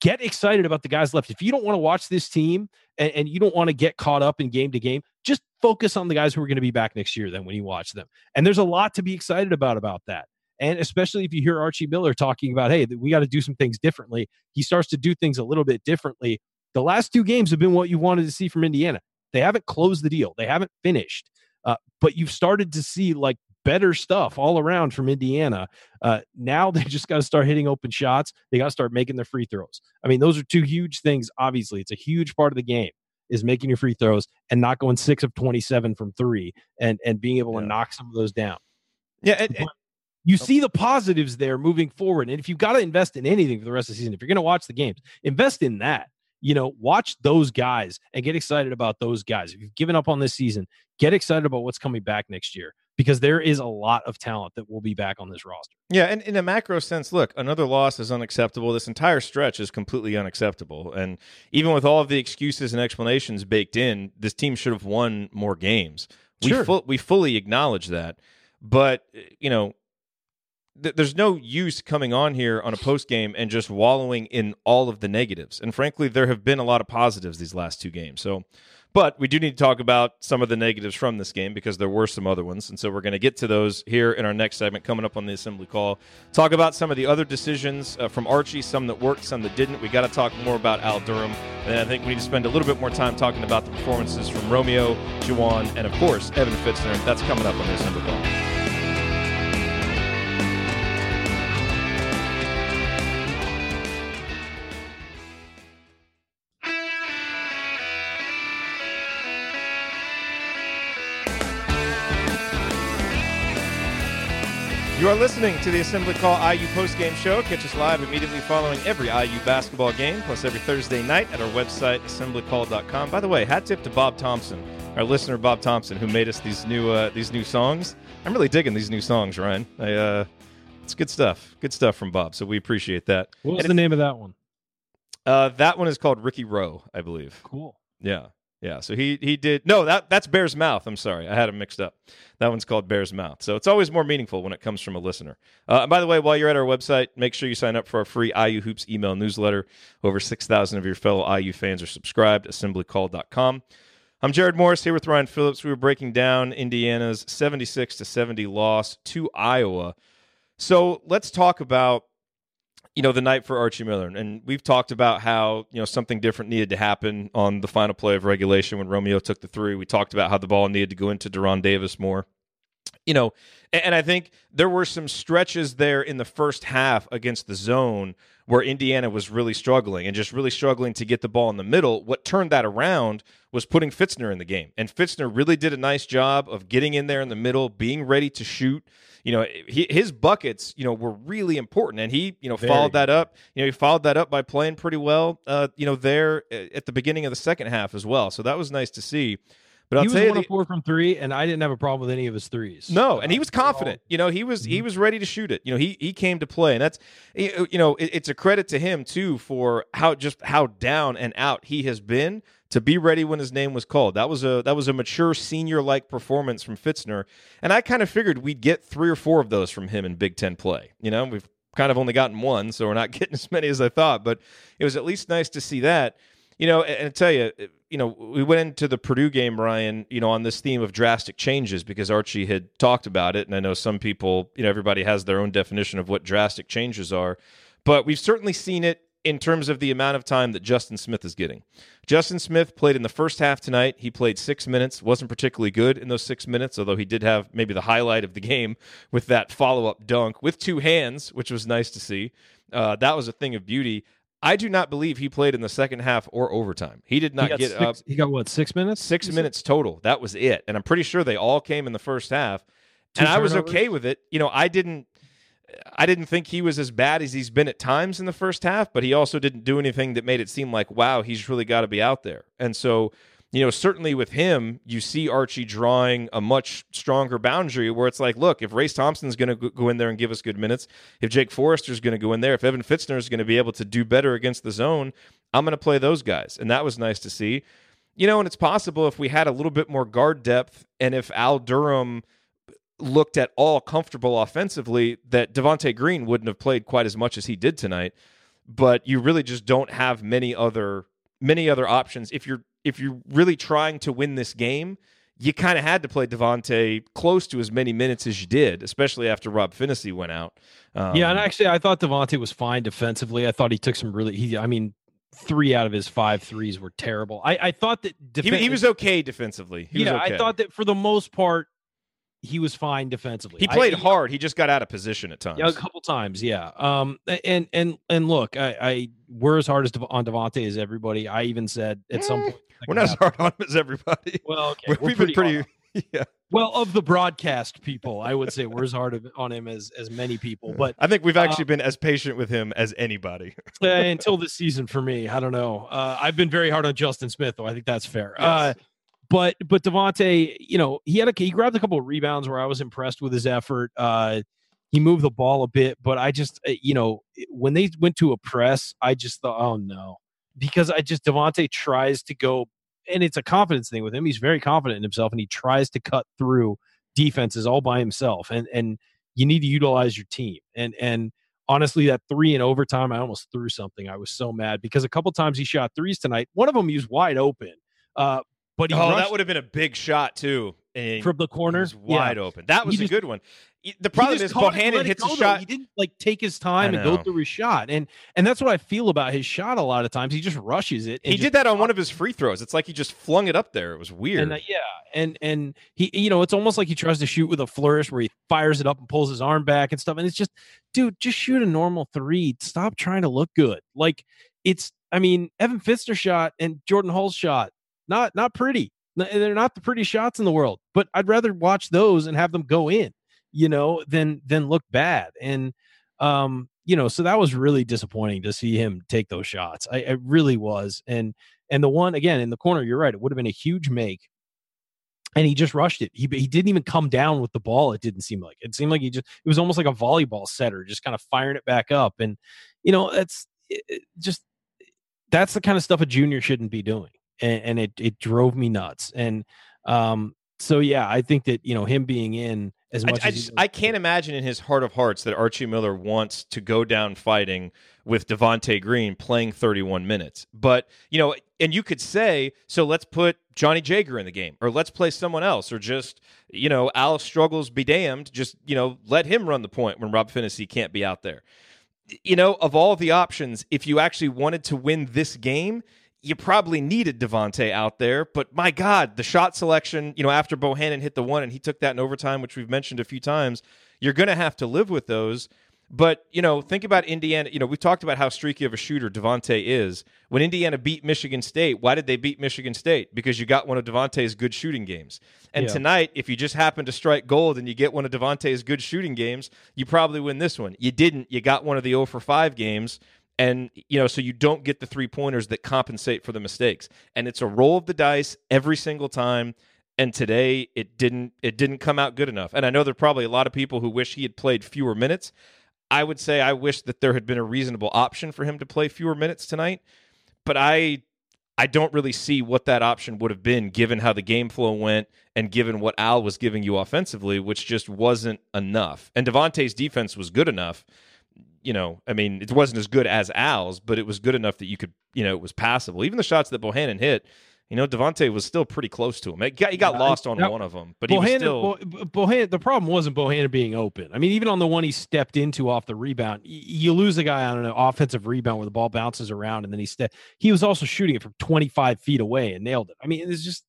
get excited about the guys left. If you don't want to watch this team and, and you don't want to get caught up in game to game, just focus on the guys who are going to be back next year. Then when you watch them, and there's a lot to be excited about about that. And especially if you hear Archie Miller talking about, hey, we got to do some things differently. He starts to do things a little bit differently. The last two games have been what you wanted to see from Indiana. They haven't closed the deal. They haven't finished, uh, but you've started to see like better stuff all around from Indiana. Uh, now they just got to start hitting open shots. They got to start making their free throws. I mean, those are two huge things. Obviously, it's a huge part of the game is making your free throws and not going six of twenty-seven from three and and being able Yeah. to knock some of those down. Yeah, and, and- You see the positives there moving forward. And if you've got to invest in anything for the rest of the season, if you're going to watch the games, invest in that. You know, watch those guys and get excited about those guys. If you've given up on this season, get excited about what's coming back next year because there is a lot of talent that will be back on this roster. Yeah, and in a macro sense, look, another loss is unacceptable. This entire stretch is completely unacceptable. And even with all of the excuses and explanations baked in, this team should have won more games. We fu- we fully acknowledge that. But, eh, you know, th- there's no use coming on here on a post game and just wallowing in all of the negatives. And frankly, there have been a lot of positives these last two games. So, but we do need to talk about some of the negatives from this game because there were some other ones. And so we're going to get to those here in our next segment coming up on the assembly call. Talk about some of the other decisions uh, from Archie, some that worked, some that didn't. We got to talk more about Al Durham. And I think we need to spend a little bit more time talking about the performances from Romeo, Juwan, and of course, Evan Fitzner. That's coming up on the assembly call. You are listening to the Assembly Call IU postgame show. Catch us live immediately following every IU basketball game, plus every Thursday night at our website, assemblycall.com. By the way, hat tip to Bob Thompson. our listener Bob Thompson, who made us these new uh, these new songs. I'm really digging these new songs, Ryan. I, uh, it's good stuff. Good stuff from Bob. So we appreciate that. What was And the name of that one? Uh, that one is called Ricky Rowe, I believe. Cool. Yeah. Yeah. So he he did no that that's Bear's Mouth. I'm sorry, I had them mixed up. That one's called Bear's Mouth. So it's always more meaningful when it comes from a listener. Uh, and by the way, while you're at our website, make sure you sign up for our free IU Hoops email newsletter. Over six thousand of your fellow IU fans are subscribed. Assemblycall.com. I'm Jerod Morris here with Ryan Phillips. We were breaking down Indiana's 76 to 70 loss to Iowa. So let's talk about you know the night for Archie Miller, and we've talked about how you know something different needed to happen on the final play of regulation when Romeo took the three. We talked about how the ball needed to go into De'Ron Davis more. You know, and, I think there were some stretches there in the first half against the zone where Indiana was really struggling and just really struggling to get the ball in the middle. What turned that around was putting Fitzner in the game, and Fitzner really did a nice job of getting in there in the middle, being ready to shoot. You know he, his buckets you know were really important and he you know Very. followed that up. You know he followed that up by playing pretty well uh you know there at the beginning of the second half as well. So that was nice to see but I'll he was you one the- of four from three, and I didn't have a problem with any of his threes. no, and he was confident. You know, he was he Mhm. was ready to shoot it. You know, he he came to play, and that's you know, it, it's a credit to him too for how just how down and out he has been to be ready when his name was called. That was a that was a mature senior like performance from Fitzner, and I kind of figured we'd get three or four of those from him in Big Ten play. You know, we've kind of only gotten one, so we're not getting as many as I thought, but it was at least nice to see that. You know, and, and I tell you, you know, we went into the Purdue game, Ryan, you know, on this theme of drastic changes because Archie had talked about it. And I know some people, you know, everybody has their own definition of what drastic changes are. But we've certainly seen it in terms of the amount of time that Justin Smith is getting. Justin Smith played in the first half tonight. He played six minutes, wasn't particularly good in those six minutes, although he did have maybe the highlight of the game with that follow up dunk with two hands, which was nice to see. Uh, that was a thing of beauty. I do not believe he played in the second half or overtime. He did not got get six, up He got what six minutes? six You said? minutes total. That was it. And I'm pretty sure they all came in the first half. Two and I was okay with it. You know, I didn't I didn't think he was as bad as he's been at times in the first half, but he also didn't do anything that made it seem like, wow, he's really got to be out there. And so, you know, certainly with him, you see Archie drawing a much stronger boundary where it's like, look, if Race Thompson's going to go in there and give us good minutes, if Jake Forrester's going to go in there, if Evan Fitzner is going to be able to do better against the zone, I'm going to play those guys. And that was nice to see. You know, and it's possible if we had a little bit more guard depth and if Al Durham looked at all comfortable offensively, that Devonte Green wouldn't have played quite as much as he did tonight. But you really just don't have many other many other options. If you're if you're really trying to win this game, you kind of had to play Devonte close to as many minutes as you did, especially after Rob Phinisee went out. Um, yeah, and actually, I thought Devonte was fine defensively. I thought he took some really. He, I mean, three out of his five threes were terrible. I, I thought that he, he was okay defensively. He yeah, was okay. I thought that for the most part, he was fine defensively. he I- played hard. He just got out of position at times. Yeah, a couple times, yeah. Um, and and and look, I, I we're as hard as on Devonte as everybody. I even said at some Eh, point, We're not as hard on him as everybody. Well, okay, we're We've been pretty, pretty. Yeah, well of the broadcast people. I would say we're as hard on him as as many people, but I think we've Uh, actually been as patient with him as anybody. uh, until this season for me, I don't know. Uh, I've been very hard on Justin Smith, though. I think that's fair. Uh, but but Devonte, you know, he had a he grabbed a couple of rebounds where I was impressed with his effort. Uh, he moved the ball a bit, but I just uh, you know when they went to a press, I just thought, oh no, because I just Devonte tries to go, and it's a confidence thing with him. He's very confident in himself, and he tries to cut through defenses all by himself, and and you need to utilize your team, and and honestly, that three in overtime, I almost threw something. I was so mad because a couple times he shot threes tonight. One of them he was wide open, uh, but he oh, rushed that would have been a big shot too. And from the he corner. was wide open. That was He a just- good one. The problem is Bohannon hits a go, though. shot. He didn't like take his time and go through his shot, and and that's what I feel about his shot. A lot of times he just rushes it. He did that on one of his free throws. It's like he just flung it up there. It was weird. And uh, yeah, and and he, you know, it's almost like he tries to shoot with a flourish where he fires it up and pulls his arm back and stuff. And it's just, dude, just shoot a normal three. Stop trying to look good. Like it's, I mean, Evan Fitzner shot and Jordan Hulls' shot, not not pretty. They're not the pretty shots in the world, but I'd rather watch those and have them go in, you know, than than look bad. And um, you know, so that was really disappointing to see him take those shots. I it really was. And and the one again in the corner, you're right. It would have been a huge make and he just rushed it. He he didn't even come down with the ball. It didn't seem like it seemed like he just it was almost like a volleyball setter, just kind of firing it back up. And you know that's it, just that's the kind of stuff a junior shouldn't be doing. And, and it it drove me nuts. And um, so yeah, I think that you know him being in as much I, as I, just, I can't imagine in his heart of hearts that Archie Miller wants to go down fighting with Devonte Green playing 31 minutes. But, you know, and you could say, so let's put Johnny Jager in the game or let's play someone else or just, you know, Al struggles be damned. Just, you know, let him run the point when Rob Phinisee can't be out there. You know, of all the options, if you actually wanted to win this game, you probably needed Devonte out there, but my God, the shot selection, you know, after Bohannon hit the one and he took that in overtime, which we've mentioned a few times, you're going to have to live with those. But, you know, think about Indiana. You know, we've talked about how streaky of a shooter Devonte is. When Indiana beat Michigan State, why did they beat Michigan State? Because you got one of Devonte's good shooting games. And yeah. tonight, if you just happen to strike gold and you get one of Devonte's good shooting games, you probably win this one. You didn't. You got one of the 0 for 5 games and you know so you don't get the three pointers that compensate for the mistakes. And it's a roll of the dice every single time. And today it didn't it didn't come out good enough. And i know there are probably a lot of people who wish he had played fewer minutes. I would say i wish that there had been a reasonable option for him to play fewer minutes tonight. But i i don't really see what that option would have been given how the game flow went and given what al was giving you offensively which just wasn't enough. And devonte's defense was good enough you know, I mean, it wasn't as good as Al's, but it was good enough that you could, you know, it was passable. Even the shots that Bohannon hit, you know, Devonte was still pretty close to him. Got, he got lost on one of them, but Bohannon, he was still. Bohannon, the problem wasn't Bohannon being open. I mean, even on the one he stepped into off the rebound, you lose a guy on an offensive rebound where the ball bounces around and then he step. He was also shooting it from 25 feet away and nailed it. I mean, it's just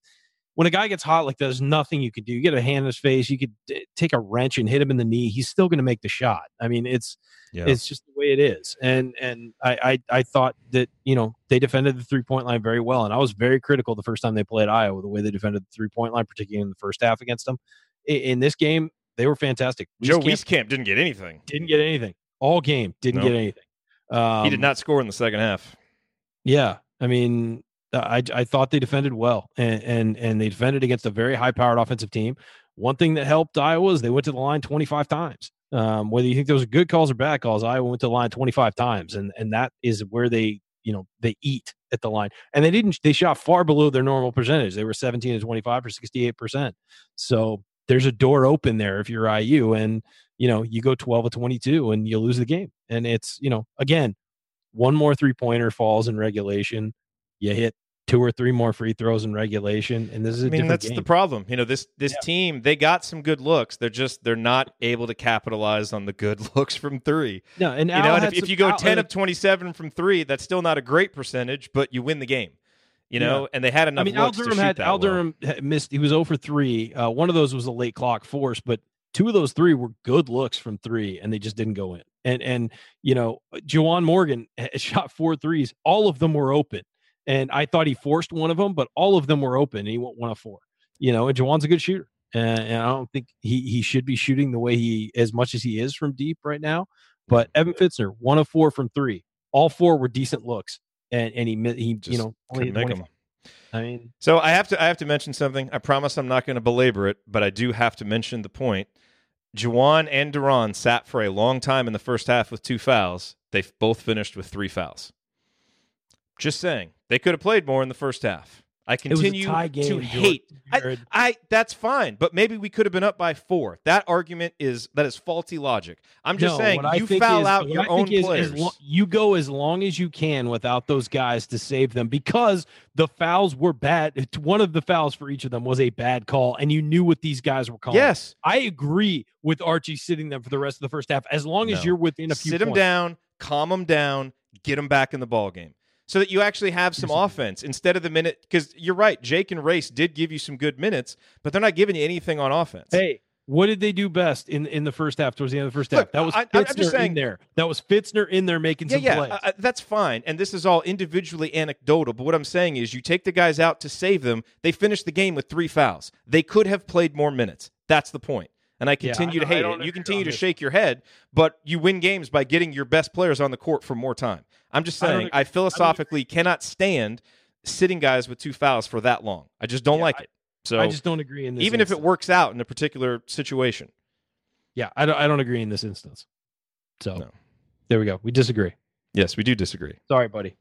when a guy gets hot like that, there's nothing you could do. You get a hand in his face, you could d- take a wrench and hit him in the knee. He's still going to make the shot. I mean, it's yeah. it's just the way it is. And and I, I I thought that you know they defended the three point line very well, and I was very critical the first time they played Iowa the way they defended the three point line, particularly in the first half against them. In, in this game, they were fantastic. Joe Wieskamp didn't get anything. Didn't get anything all game. Didn't nope. get anything. Um, he did not score in the second half. Yeah, I mean, I, I thought they defended well and, and and they defended against a very high powered offensive team. One thing that helped Iowa is they went to the line 25 times. Um, whether you think those are good calls or bad calls, Iowa went to the line 25 times, and and that is where they you know they eat at the line. And they didn't they shot far below their normal percentage. They were 17 to 25 or 68 percent. So there's a door open there if you're IU, and you know you go 12 to 22 and you lose the game. And it's you know again one more three pointer falls in regulation you hit two or three more free throws in regulation, and this is a I mean, that's game. the problem. You know, this this yeah. team they got some good looks. They're just they're not able to capitalize on the good looks from three. No, and you know, and if, if, you go Al, ten of twenty seven from three, that's still not a great percentage, but you win the game. You know, yeah. and they had enough. I mean, Al Durham had Al Durham well. missed. He was over three. Uh, one of those was a late clock force, but two of those three were good looks from three, and they just didn't go in. And and you know, Juwan Morgan shot four threes. All of them were open and I thought he forced one of them, but all of them were open. And he went one of four. You know, and Juwan's a good shooter, and, and, I don't think he he should be shooting the way he as much as he is from deep right now. But Evan Fitzner, one of four from three, all four were decent looks, and and he he Just you know only make them. I mean, so I have to I have to mention something. I promise I'm not going to belabor it, but I do have to mention the point. Juwan and De'Ron sat for a long time in the first half with two fouls. They both finished with three fouls. Just saying. They could have played more in the first half. I continue to hate. I, I, that's fine, but maybe we could have been up by four. That argument is that is faulty logic. I'm just no, saying you foul is, out your own players. Lo- you go as long as you can without those guys to save them because the fouls were bad. One of the fouls for each of them was a bad call, and you knew what these guys were calling. Yes, I agree with Archie sitting them for the rest of the first half as long no. as you're within a few. Sit them down, calm them down, get them back in the ball game so that you actually have some offense instead of the minute. Because you're right, Jake and Race did give you some good minutes, but they're not giving you anything on offense. Hey, what did they do best in in the first half? Towards the end of the first half, Look, that was I, Fitzner saying, in there. That was Fitzner in there making yeah, some yeah, plays. Uh, that's fine, and this is all individually anecdotal. But what I'm saying is, you take the guys out to save them. They finished the game with three fouls. They could have played more minutes. That's the point and I continue yeah, I, to hate it. You continue to shake your head, but you win games by getting your best players on the court for more time. I'm just saying, I, I philosophically I cannot stand sitting guys with two fouls for that long. I just don't yeah, like it. So I just don't agree in this. even if it works out in a particular situation. yeah, I don't. I don't agree in this instance. So No. there we go. We disagree. Yes, we do disagree. Sorry, buddy.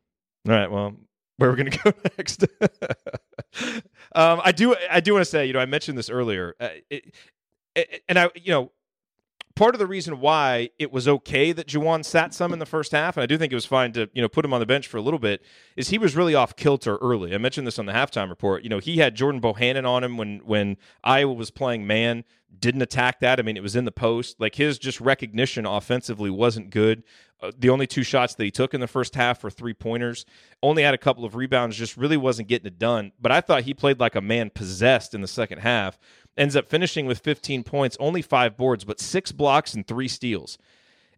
All right. Well, where are we're going to go next? um, I do. I do want to say. You know, I mentioned this earlier, uh, it, it, and I, you know, part of the reason why it was okay that Juwan sat some in the first half, and I do think it was fine to you know put him on the bench for a little bit, is he was really off kilter early. I mentioned this on the halftime report. You know, he had Jordan Bohannon on him when when Iowa was playing man. Didn't attack that. I mean, it was in the post. Like his just recognition offensively wasn't good. Uh, the only two shots that he took in the first half were three pointers. Only had a couple of rebounds. Just really wasn't getting it done. But I thought he played like a man possessed in the second half. Ends up finishing with 15 points, only five boards, but six blocks and three steals.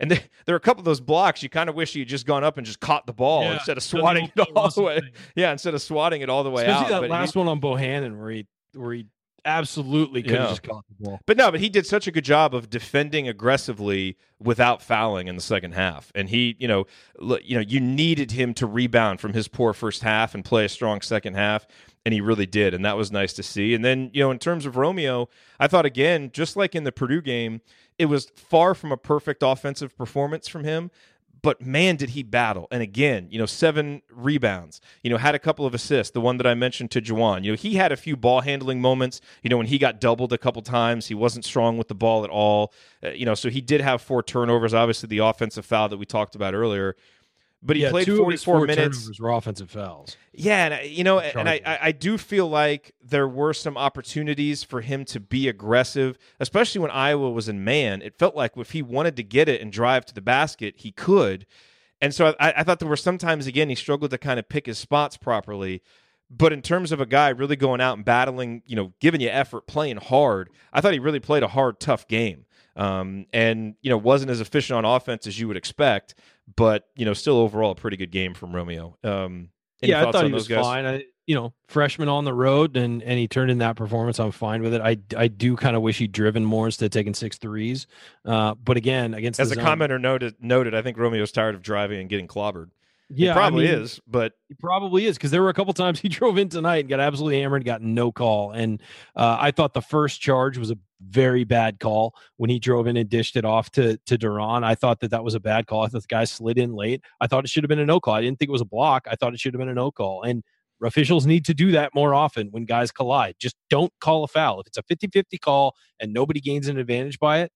And there, there are a couple of those blocks you kind of wish you had just gone up and just caught the ball Yeah, instead of swatting it all the way. thing. Yeah, instead of swatting it all the way Especially out. that But he- last one on Bohannon where he where he absolutely could have Yeah. just caught the ball. But no, but he did such a good job of defending aggressively without fouling in the second half. And he, you know, you know, you needed him to rebound from his poor first half and play a strong second half, and he really did, and that was nice to see. And then, you know, in terms of Romeo, I thought again, just like in the Purdue game, it was far from a perfect offensive performance from him. But man, did he battle! And again, you know, seven rebounds. You know, had a couple of assists. The one that I mentioned to Juwan. You know, he had a few ball handling moments. You know, when he got doubled a couple times, he wasn't strong with the ball at all. Uh, you know, so he did have four turnovers. Obviously, the offensive foul that we talked about earlier. But he yeah, played two of his 44 four minutes. were offensive fouls. Yeah, and I- you know, and I, I I do feel like there were some opportunities for him to be aggressive, especially when Iowa was in man. It felt like if he wanted to get it and drive to the basket, he could. And so I, I thought there were sometimes again he struggled to kind of pick his spots properly. But in terms of a guy really going out and battling, you know, giving you effort, playing hard, I thought he really played a hard, tough game. Um, and you know, wasn't as efficient on offense as you would expect, but you know, still overall a pretty good game from Romeo. Um, any yeah, I thought on he those was guys? fine. I, you know, freshman on the road, and and he turned in that performance. I'm fine with it. I I do kind of wish he'd driven more instead of taking six threes. Uh, but again, against As a zone- commenter noted, noted, I think Romeo's tired of driving and getting clobbered. yeah, he probably I mean, is, but He probably is because there were a couple times he drove in tonight and got absolutely hammered, and got no call. And uh, I thought the first charge was a very bad call when he drove in and dished it off to to De'Ron. I thought that that was a bad call. I thought the guy slid in late. I thought it should have been a no call. I didn't think it was a block. I thought it should have been a no call. And officials need to do that more often when guys collide. Just don't call a foul. If it's a 50 50 call and nobody gains an advantage by it,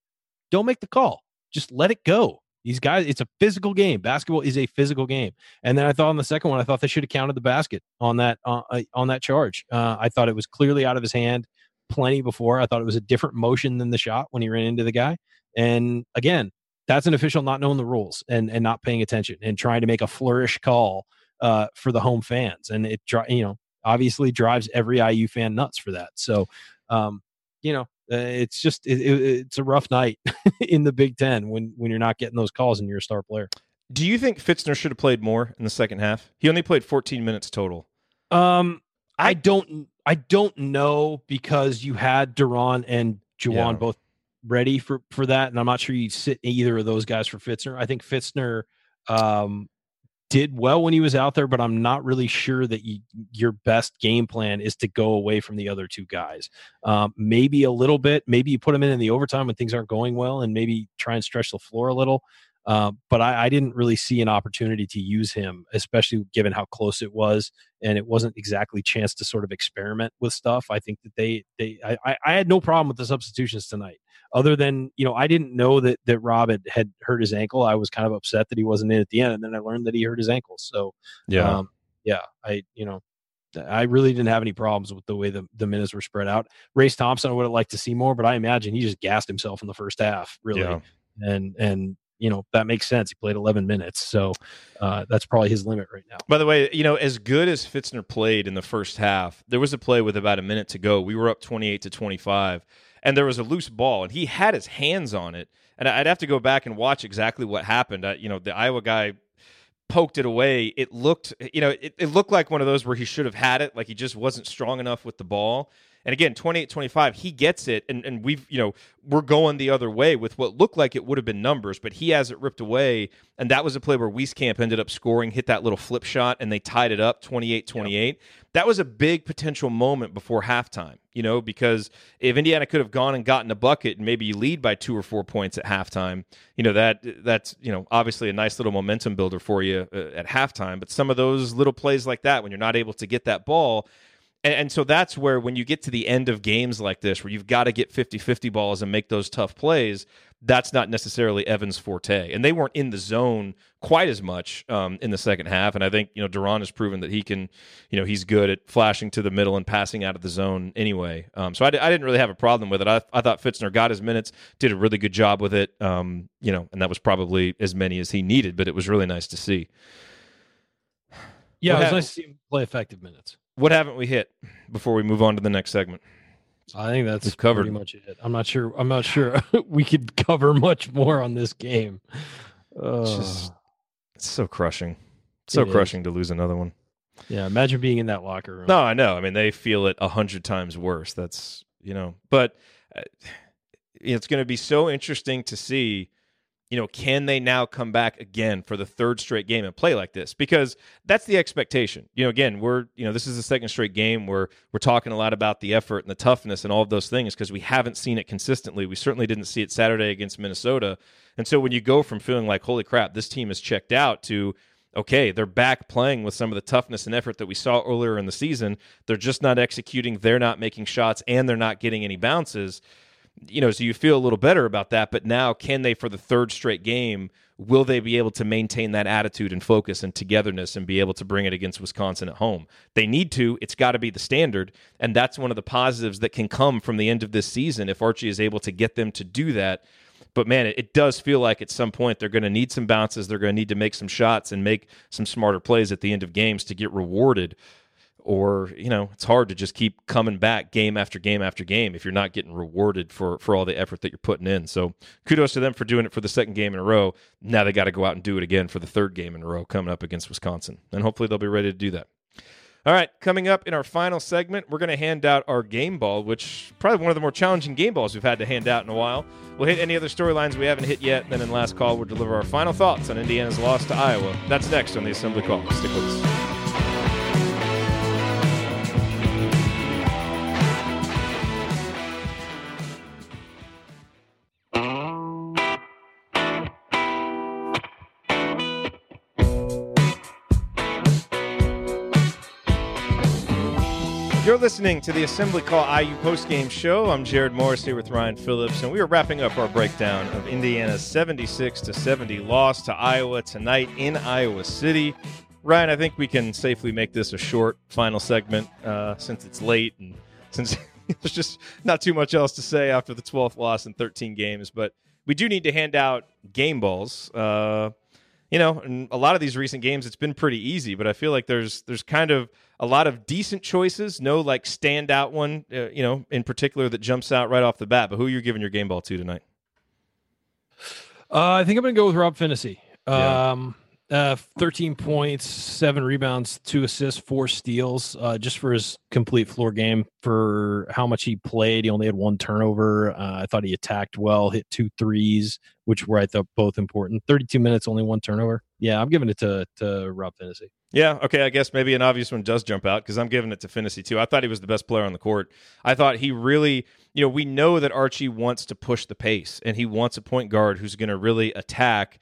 don't make the call. Just let it go. These guys, it's a physical game. Basketball is a physical game. And then I thought on the second one, I thought they should have counted the basket on that uh, uh, on that charge. Uh, I thought it was clearly out of his hand plenty before. I thought it was a different motion than the shot when he ran into the guy. And again, that's an official not knowing the rules and and not paying attention and trying to make a flourish call uh, for the home fans. And it dri- you know obviously drives every IU fan nuts for that. So um, you know uh, it's just it, it, it's a rough night in the Big Ten when when you're not getting those calls and you're a star player. do you think Fitzner should have played more in the second half? He only played 14 minutes total. Um, I, I- don't, I don't know because you had De'Ron and Juwan Yeah. both ready for for that, and I'm not sure you sit either of those guys for Fitzner. I think Fitzner um, did well when he was out there, but I'm not really sure that you, your best game plan is to go away from the other two guys. Um, maybe a little bit. Maybe you put them in in the overtime when things aren't going well, and maybe try and stretch the floor a little. Uh, but I, I didn't really see an opportunity to use him, especially given how close it was, and it wasn't exactly chance to sort of experiment with stuff. I think that they they I, I- had no problem with the substitutions tonight, other than you know I didn't know that that Rob had, had hurt his ankle. I was kind of upset that he wasn't in at the end, and then I learned that he hurt his ankle. So um, yeah, I you know. I really didn't have any problems with the way the, the minutes were spread out. Race Thompson, I would have liked to see more, but I imagine he just gassed himself in the first half, really Yeah. and and you know that makes sense. He played 11 minutes, so uh, that's probably his limit right now. By the way, you know, as good as Fitzner played in the first half, there was a play with about a minute to go. We were up 28 to 25, and there was a loose ball, and he had his hands on it. And I'd have to go back and watch exactly what happened. I, you know, the Iowa guy poked it away. It looked, you know, it, it looked like one of those where he should have had it, like he just wasn't strong enough with the ball. And again, 28 25, he gets it. And, and we've, you know, we're going the other way with what looked like it would have been numbers, but he has it ripped away. And that was a play where Wieskamp ended up scoring, hit that little flip shot, and they tied it up 28 28. That was a big potential moment before halftime, you know, because if Indiana could have gone and gotten a bucket and maybe you lead by two or four points at halftime, you know, that that's, you know, obviously a nice little momentum builder for you uh, at halftime. But some of those little plays like that, when you're not able to get that ball, and, and, so that's where when you get to the end of games like this where you've got to get 50-50 balls and make those tough plays that's not necessarily evan's forte. And they weren't in the zone quite as much um, in the second half. And i think you know de'ron has proven that he can you know he's good at flashing to the middle and passing out of the zone anyway. Um, so I d- I didn't really have a problem with it. I, I thought fitzner got his minutes did a really good job with it um, you know and that was probably as many as he needed but it was really nice to see. Yeah, it was nice to see him play effective minutes. What haven't we hit before we move on to the next segment? I think that's We've covered. pretty much it. I'm not sure. I'm not sure we could cover much more on this game. Uh, it's just it's so crushing, so crushing is. to lose another one. Yeah, imagine being in that locker room. No, I know. I mean, they feel it a hundred times worse. That's you know, but uh, it's going to be so interesting to see you know, can they now come back again for the third straight game and play like this? Because that's the expectation. You know, again, we're, you know, this is the second straight game where we're talking a lot about the effort and the toughness and all of those things because we haven't seen it consistently. We certainly didn't see it Saturday against Minnesota. And so when you go from feeling like, holy crap, this team is checked out to, okay, they're back playing with some of the toughness and effort that we saw earlier in the season. They're just not executing, they're not making shots, and they're not getting any bounces you know, so you feel a little better about that. But now, can they, for the third straight game, will they be able to maintain that attitude and focus and togetherness and be able to bring it against Wisconsin at home? They need to. It's got to be the standard. And that's one of the positives that can come from the end of this season if Archie is able to get them to do that. But man, it, it does feel like at some point they're going to need some bounces. They're going to need to make some shots and make some smarter plays at the end of games to get rewarded or you know it's hard to just keep coming back game after game after game if you're not getting rewarded for for all the effort that you're putting in. So kudos to them for doing it for the second game in a row. Now they got to go out and do it again for the third game in a row coming up against wisconsin. And hopefully they'll be ready to do that. All right coming up in our final segment we're going to hand out our game ball which probably one of the more challenging game balls we've had to hand out in a while. We'll hit any other storylines we haven't hit yet and then in last call we'll deliver our final thoughts on indiana's loss to iowa. That's next on the assembly call. Stick with us listening to the Assembly Call IU postgame show. I'm Jerod Morris here with Ryan Phillips, and we are wrapping up our breakdown of Indiana's 76 to 70 loss to Iowa tonight in Iowa City. Ryan, I think we can safely make this a short final segment uh, since it's late and since there's just not too much else to say after the 12th loss in 13 games. But we do need to hand out game balls. Uh, you know, in a lot of these recent games, it's been pretty easy, but I feel like there's there's kind of a lot of decent choices. No like standout one, uh, you know, in particular that jumps out right off the bat. But who are you giving your game ball to tonight? Uh, I think I'm going to go with Rob Phinisee. Yeah. Uh, 13 points, seven rebounds, two assists, four steals, uh, just for his complete floor game. For how much he played, he only had one turnover. Uh, I thought he attacked well, hit two threes, which were I thought both important. 32 minutes, only one turnover. Yeah, I'm giving it to to Rob Phinisee. Yeah, okay. I guess maybe an obvious one does jump out because I'm giving it to Phinisee too. I thought he was the best player on the court. I thought he really, you know, we know that Archie wants to push the pace and he wants a point guard who's going to really attack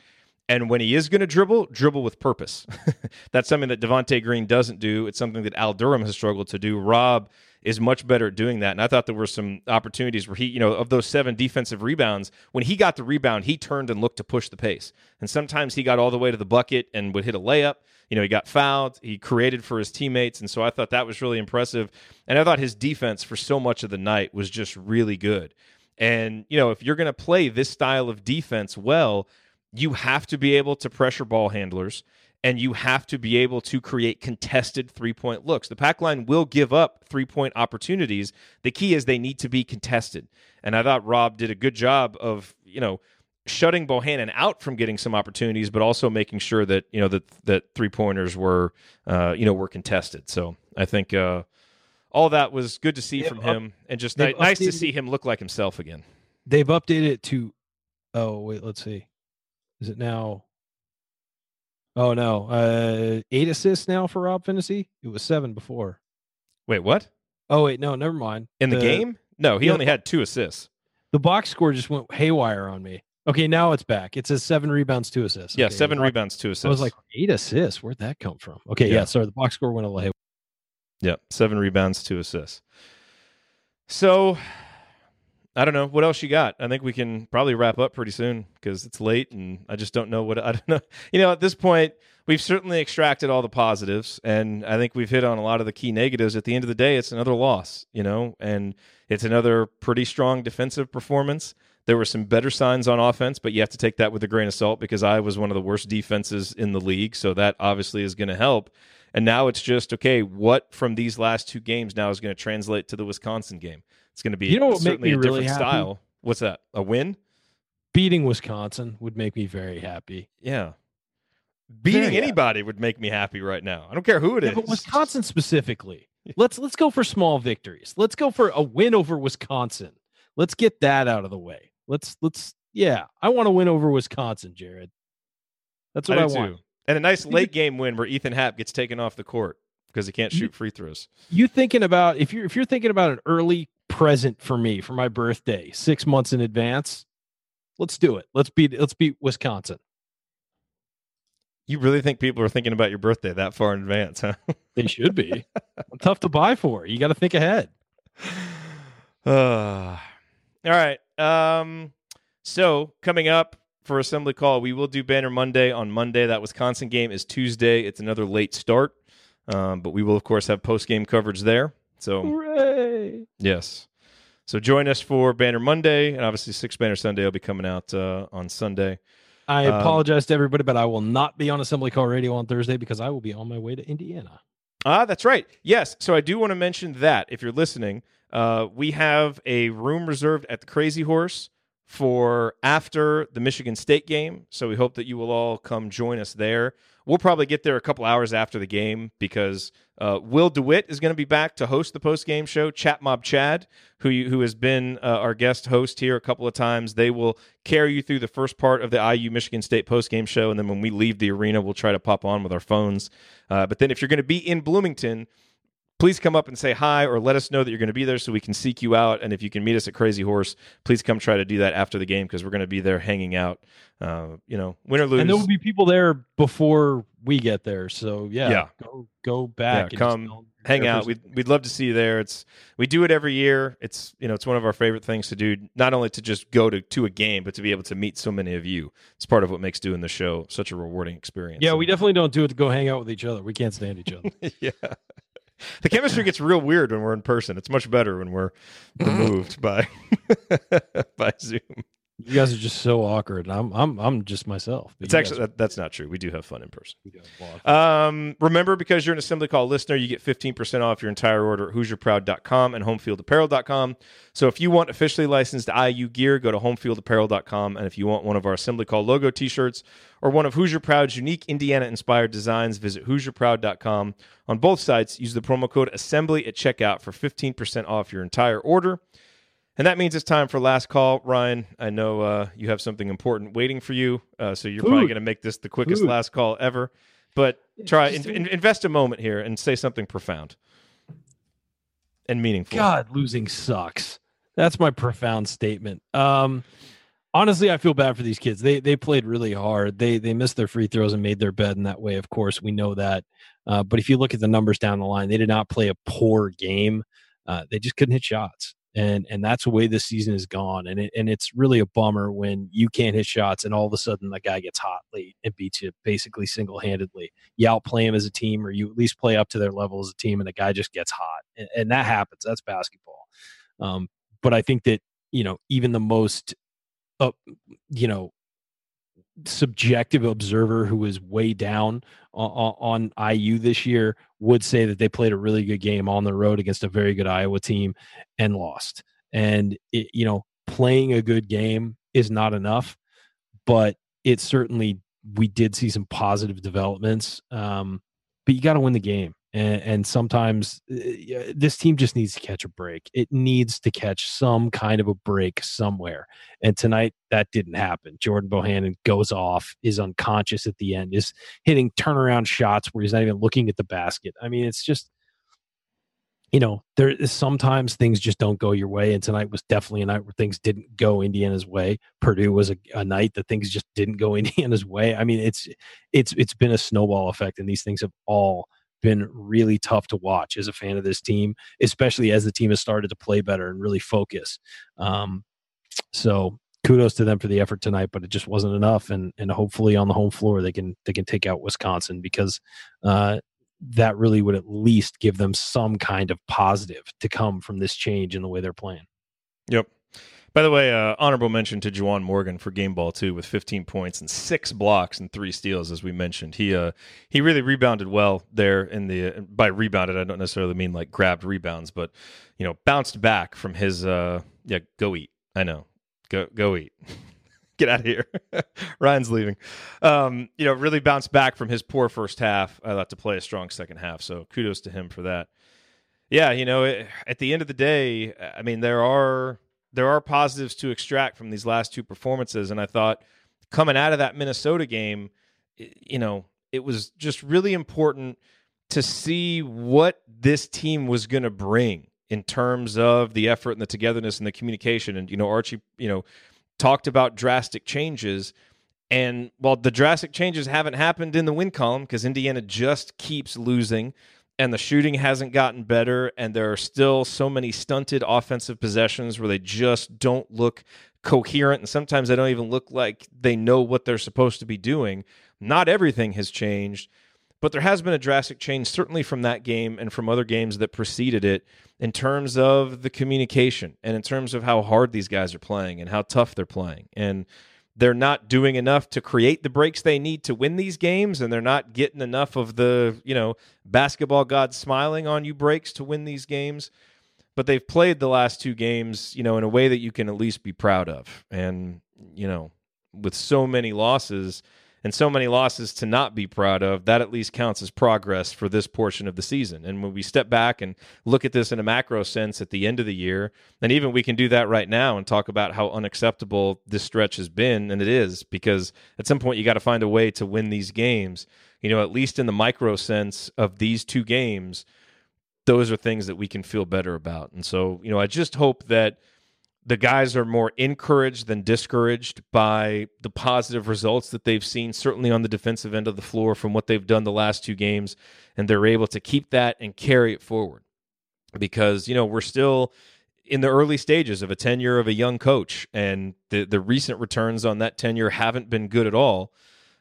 and when he is going to dribble, dribble with purpose. That's something that Devonte Green doesn't do. It's something that Al Durham has struggled to do. Rob is much better at doing that. And I thought there were some opportunities where he, you know, of those seven defensive rebounds, when he got the rebound, he turned and looked to push the pace. And sometimes he got all the way to the bucket and would hit a layup. You know, he got fouled, he created for his teammates. And so I thought that was really impressive. And I thought his defense for so much of the night was just really good. And, you know, if you're going to play this style of defense well, you have to be able to pressure ball handlers and you have to be able to create contested three point looks. The pack line will give up three point opportunities. The key is they need to be contested. And I thought Rob did a good job of, you know, shutting Bohannon out from getting some opportunities, but also making sure that, you know, that that three pointers were uh, you know, were contested. So I think uh all that was good to see They've from up- him, and just ni- nice to see him look like himself again. They've updated it to. Oh wait, let's see. Is it now? Oh no, uh, eight assists now for Rob Phinisee. It was seven before. Wait, what? Oh wait, no, never mind. In the, game? No, he yeah. only had two assists. the box score just went haywire on me. Okay, now it's back. It says seven rebounds, two assists. Yeah, Okay, seven the rebounds, two assists. I was like eight assists. Where'd that come from? Okay, yeah. Yeah. sorry, the box score went a little haywire. yeah, seven rebounds, two assists. So, I don't know what else you got. I think we can probably wrap up pretty soon because it's late, and I just don't know what I don't know. You know, at this point, we've certainly extracted all the positives, and I think we've hit on a lot of the key negatives. At the end of the day, it's another loss, you know, and it's another pretty strong defensive performance. There were some better signs on offense, but you have to take that with a grain of salt because I was one of the worst defenses in the league, so that obviously is going to help. And now it's just okay. What from these last two games now is going to translate to the Wisconsin game? It's going to be You know what make certainly me a really different happy? style. What's that? A win? Beating Wisconsin would make me very happy. Yeah. Beating Very anybody would make me happy right now. I don't care who it is. Yeah, but Wisconsin specifically. Let's let's go for small victories. Let's go for a win over Wisconsin. Let's get that out of the way. Let's let's yeah. I want to win over Wisconsin, Jerod. That's what I, do want. too. And a nice late game win where Ethan Happ gets taken off the court because he can't shoot free throws. You thinking about if you're if you're thinking about an early present for me for my birthday, six months in advance, let's do it. Let's beat let's beat Wisconsin. You really think people are thinking about your birthday that far in advance, huh? They should be. Tough to buy for. You got to think ahead. Uh, all right. Um, so coming up for assembly call, we will do Banner Monday on Monday. That Wisconsin game is Tuesday. It's another late start, um, but we will of course have post game coverage there. So Hooray! yes. So join us for Banner Monday, and obviously Six Banner Sunday will be coming out uh, on Sunday. I Um, apologize to everybody, but I will not be on Assembly Call Radio on Thursday because I will be on my way to Indiana. Ah, that's right. Yes. So I do want to mention that if you're listening, uh, we have a room reserved at the Crazy Horse for after the Michigan State game. So we hope that you will all come join us there. We'll probably get there a couple hours after the game because uh, Will DeWitt is going to be back to host the post game show. Chat Mob Chad, who you, who has been uh, our guest host here a couple of times, they will carry you through the first part of the IU Michigan State post game show, and then when we leave the arena, we'll try to pop on with our phones. Uh, but then if you're going to be in Bloomington, please come up and say hi or let us know that you're going to be there so we can seek you out. And if you can meet us at Crazy Horse, please come try to do that after the game because we're going to be there hanging out. Uh, you know, win or lose. And there will be people there before we get there. So yeah, Yeah. go go back. Yeah, and come, hang out. We'd, we'd love to see you there. It's we do it every year. It's you know it's one of our favorite things to do. Not only to just go to to a game, but to be able to meet so many of you. It's part of what makes doing the show such a rewarding experience. Yeah, we definitely don't do it to go hang out with each other. We can't stand each other. yeah. The chemistry gets real weird when we're in person. It's much better when we're mm-hmm. removed by by Zoom. You guys are just so awkward. And I'm I'm I'm just myself. It's actually that, that's not true. We do have fun in person. are- we do have a lot. Um, remember, because you're an Assembly Call listener, you get 15% off your entire order at HoosierProud.com and HomefieldApparel.com. So if you want officially licensed IU gear, go to HomefieldApparel.com. And if you want one of our Assembly Call logo t-shirts or one of Hoosier Proud's unique Indiana-inspired designs, visit HoosierProud.com. On both sites, use the promo code Assembly at checkout for 15% off your entire order. And that means it's time for last call. Ryan, I know uh, you have something important waiting for you, uh, so you're probably going to make this the quickest Food. last call ever. But try in, in- invest a moment here and say something profound and meaningful. God, losing sucks. That's my profound statement. Um, honestly, I feel bad for these kids. They they played really hard. They they missed their free throws and made their bed in that way. Of course, we know that. Uh, but if you look at the numbers down the line, they did not play a poor game. Uh, they just couldn't hit shots, and and that's the way this season has gone. And it, and it's really a bummer when you can't hit shots, and all of a sudden the guy gets hot late and beats you basically single handedly. You outplay him as a team, or you at least play up to their level as a team, and the guy just gets hot, and, and that happens. That's basketball. Um, but I think that you know even the most, uh, you know, subjective observer who is way down on, on IU this year would say that they played a really good game on the road against a very good Iowa team and lost. And it, you know, playing a good game is not enough, but it certainly we did see some positive developments. Um, but you got to win the game, And, and sometimes uh, this team just needs to catch a break. It needs to catch some kind of a break somewhere. And tonight, that didn't happen. Jordan Bohannon goes off, is unconscious at the end, is hitting turnaround shots where he's not even looking at the basket. I mean, it's just you know, there is sometimes things just don't go your way. And tonight was definitely a night where things didn't go Indiana's way. Purdue was a, a, night that things just didn't go Indiana's way. I mean, it's it's it's been a snowball effect, and these things have all been really tough to watch as a fan of this team, especially as the team has started to play better and really focus. Um, so kudos to them for the effort tonight, but it just wasn't enough. And and hopefully on the home floor they can they can take out Wisconsin because uh, that really would at least give them some kind of positive to come from this change in the way they're playing. Yep. By the way, uh, honorable mention to Juwan Morgan for game ball too, with 15 points and six blocks and three steals, as we mentioned. He uh, he really rebounded well there in the by rebounded. I don't necessarily mean like grabbed rebounds, but you know bounced back from his uh, yeah go eat. I know go go eat. get out of here. Ryan's leaving. Um, you know, really bounced back from his poor first half. I thought to play a strong second half. So kudos to him for that. Yeah, you know, it, at the end of the day, I mean, there are there are positives to extract from these last two performances, and I thought coming out of that Minnesota game, you know, it was just really important to see what this team was going to bring in terms of the effort and the togetherness and the communication. And you know, Archie, you know talked about drastic changes. And while the drastic changes haven't happened in the win column because Indiana just keeps losing and the shooting hasn't gotten better, and there are still so many stunted offensive possessions where they just don't look coherent, and sometimes they don't even look like they know what they're supposed to be doing. Not everything has changed, but there has been a drastic change, certainly from that game and from other games that preceded it, in terms of the communication and in terms of how hard these guys are playing and how tough they're playing. And they're not doing enough to create the breaks they need to win these games, and they're not getting enough of the, you know, basketball gods smiling on you breaks to win these games. But they've played the last two games, you know, in a way that you can at least be proud of. And, you know, with so many losses, and so many losses to not be proud of, that at least counts as progress for this portion of the season. And when we step back and look at this in a macro sense at the end of the year, and even we can do that right now and talk about how unacceptable this stretch has been, and it is, because at some point you got to find a way to win these games. You know, at least in the micro sense of these two games, those are things that we can feel better about. And so, you know, I just hope that the guys are more encouraged than discouraged by the positive results that they've seen, certainly on the defensive end of the floor from what they've done the last two games. And they're able to keep that and carry it forward because, you know, we're still in the early stages of a tenure of a young coach, and the, the recent returns on that tenure haven't been good at all.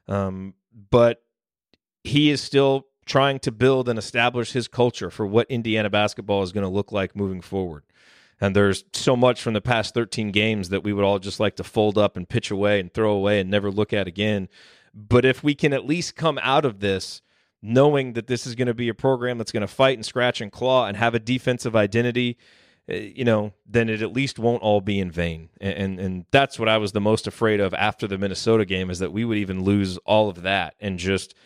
Um, but he is still trying to build and establish his culture for what Indiana basketball is going to look like moving forward. And there's so much from the past 13 games that we would all just like to fold up and pitch away and throw away and never look at again. But if we can at least come out of this knowing that this is going to be a program that's going to fight and scratch and claw and have a defensive identity, eh, you know, then it at least won't all be in vain. And, and, and that's what I was the most afraid of after the Minnesota game is that we would even lose all of that and just –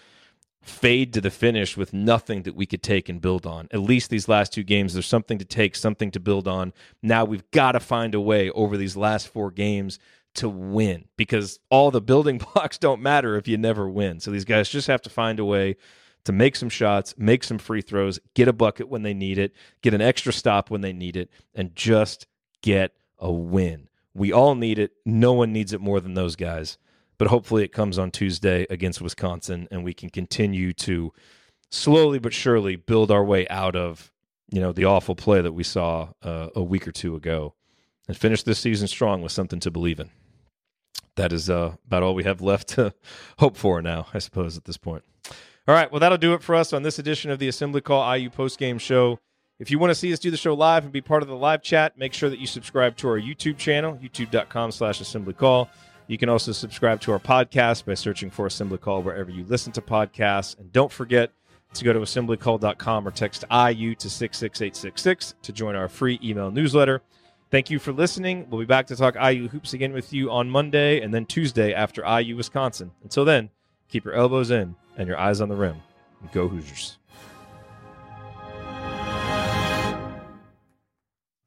fade to the finish with nothing that we could take and build on. At least these last two games, there's something to take, something to build on. Now we've got to find a way over these last four games to win because all the building blocks don't matter if you never win. So these guys just have to find a way to make some shots, make some free throws, get a bucket when they need it, get an extra stop when they need it, and just get a win. We all need it. No one needs it more than those guys but hopefully it comes on Tuesday against Wisconsin and we can continue to slowly but surely build our way out of you know the awful play that we saw uh, a week or two ago and finish this season strong with something to believe in. That is uh, about all we have left to hope for now, I suppose, at this point. All right, well, that'll do it for us on this edition of the Assembly Call IU postgame show. If you want to see us do the show live and be part of the live chat, make sure that you subscribe to our YouTube channel, youtube.com slash assembly call. You can also subscribe to our podcast by searching for Assembly Call wherever you listen to podcasts. And don't forget to go to assemblycall.com or text IU to 66866 to join our free email newsletter. Thank you for listening. We'll be back to talk IU hoops again with you on Monday and then Tuesday after IU Wisconsin. Until then, keep your elbows in and your eyes on the rim. Go Hoosiers.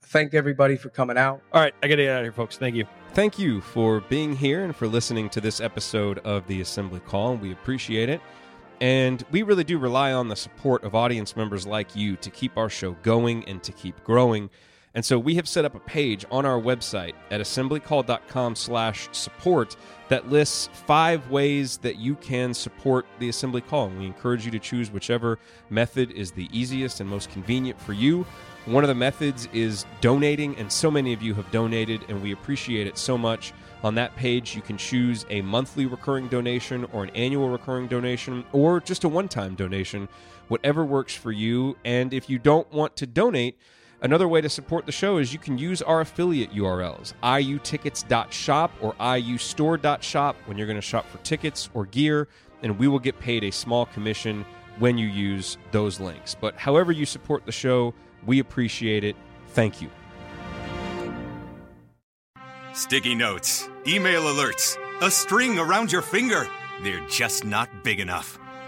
Thank everybody for coming out. All right, I got to get out of here, folks. Thank you. Thank you for being here and for listening to this episode of the Assembly Call. We appreciate it. And we really do rely on the support of audience members like you to keep our show going and to keep growing. And so we have set up a page on our website at assemblycall.com slash support that lists five ways that you can support the assembly call. And we encourage you to choose whichever method is the easiest and most convenient for you. One of the methods is donating, and so many of you have donated, and we appreciate it so much. On that page, you can choose a monthly recurring donation or an annual recurring donation or just a one time donation, whatever works for you. And if you don't want to donate, Another way to support the show is you can use our affiliate URLs, iutickets.shop or iustore.shop when you're going to shop for tickets or gear, and we will get paid a small commission when you use those links. But however you support the show, we appreciate it. Thank you. Sticky notes, email alerts, a string around your finger. They're just not big enough.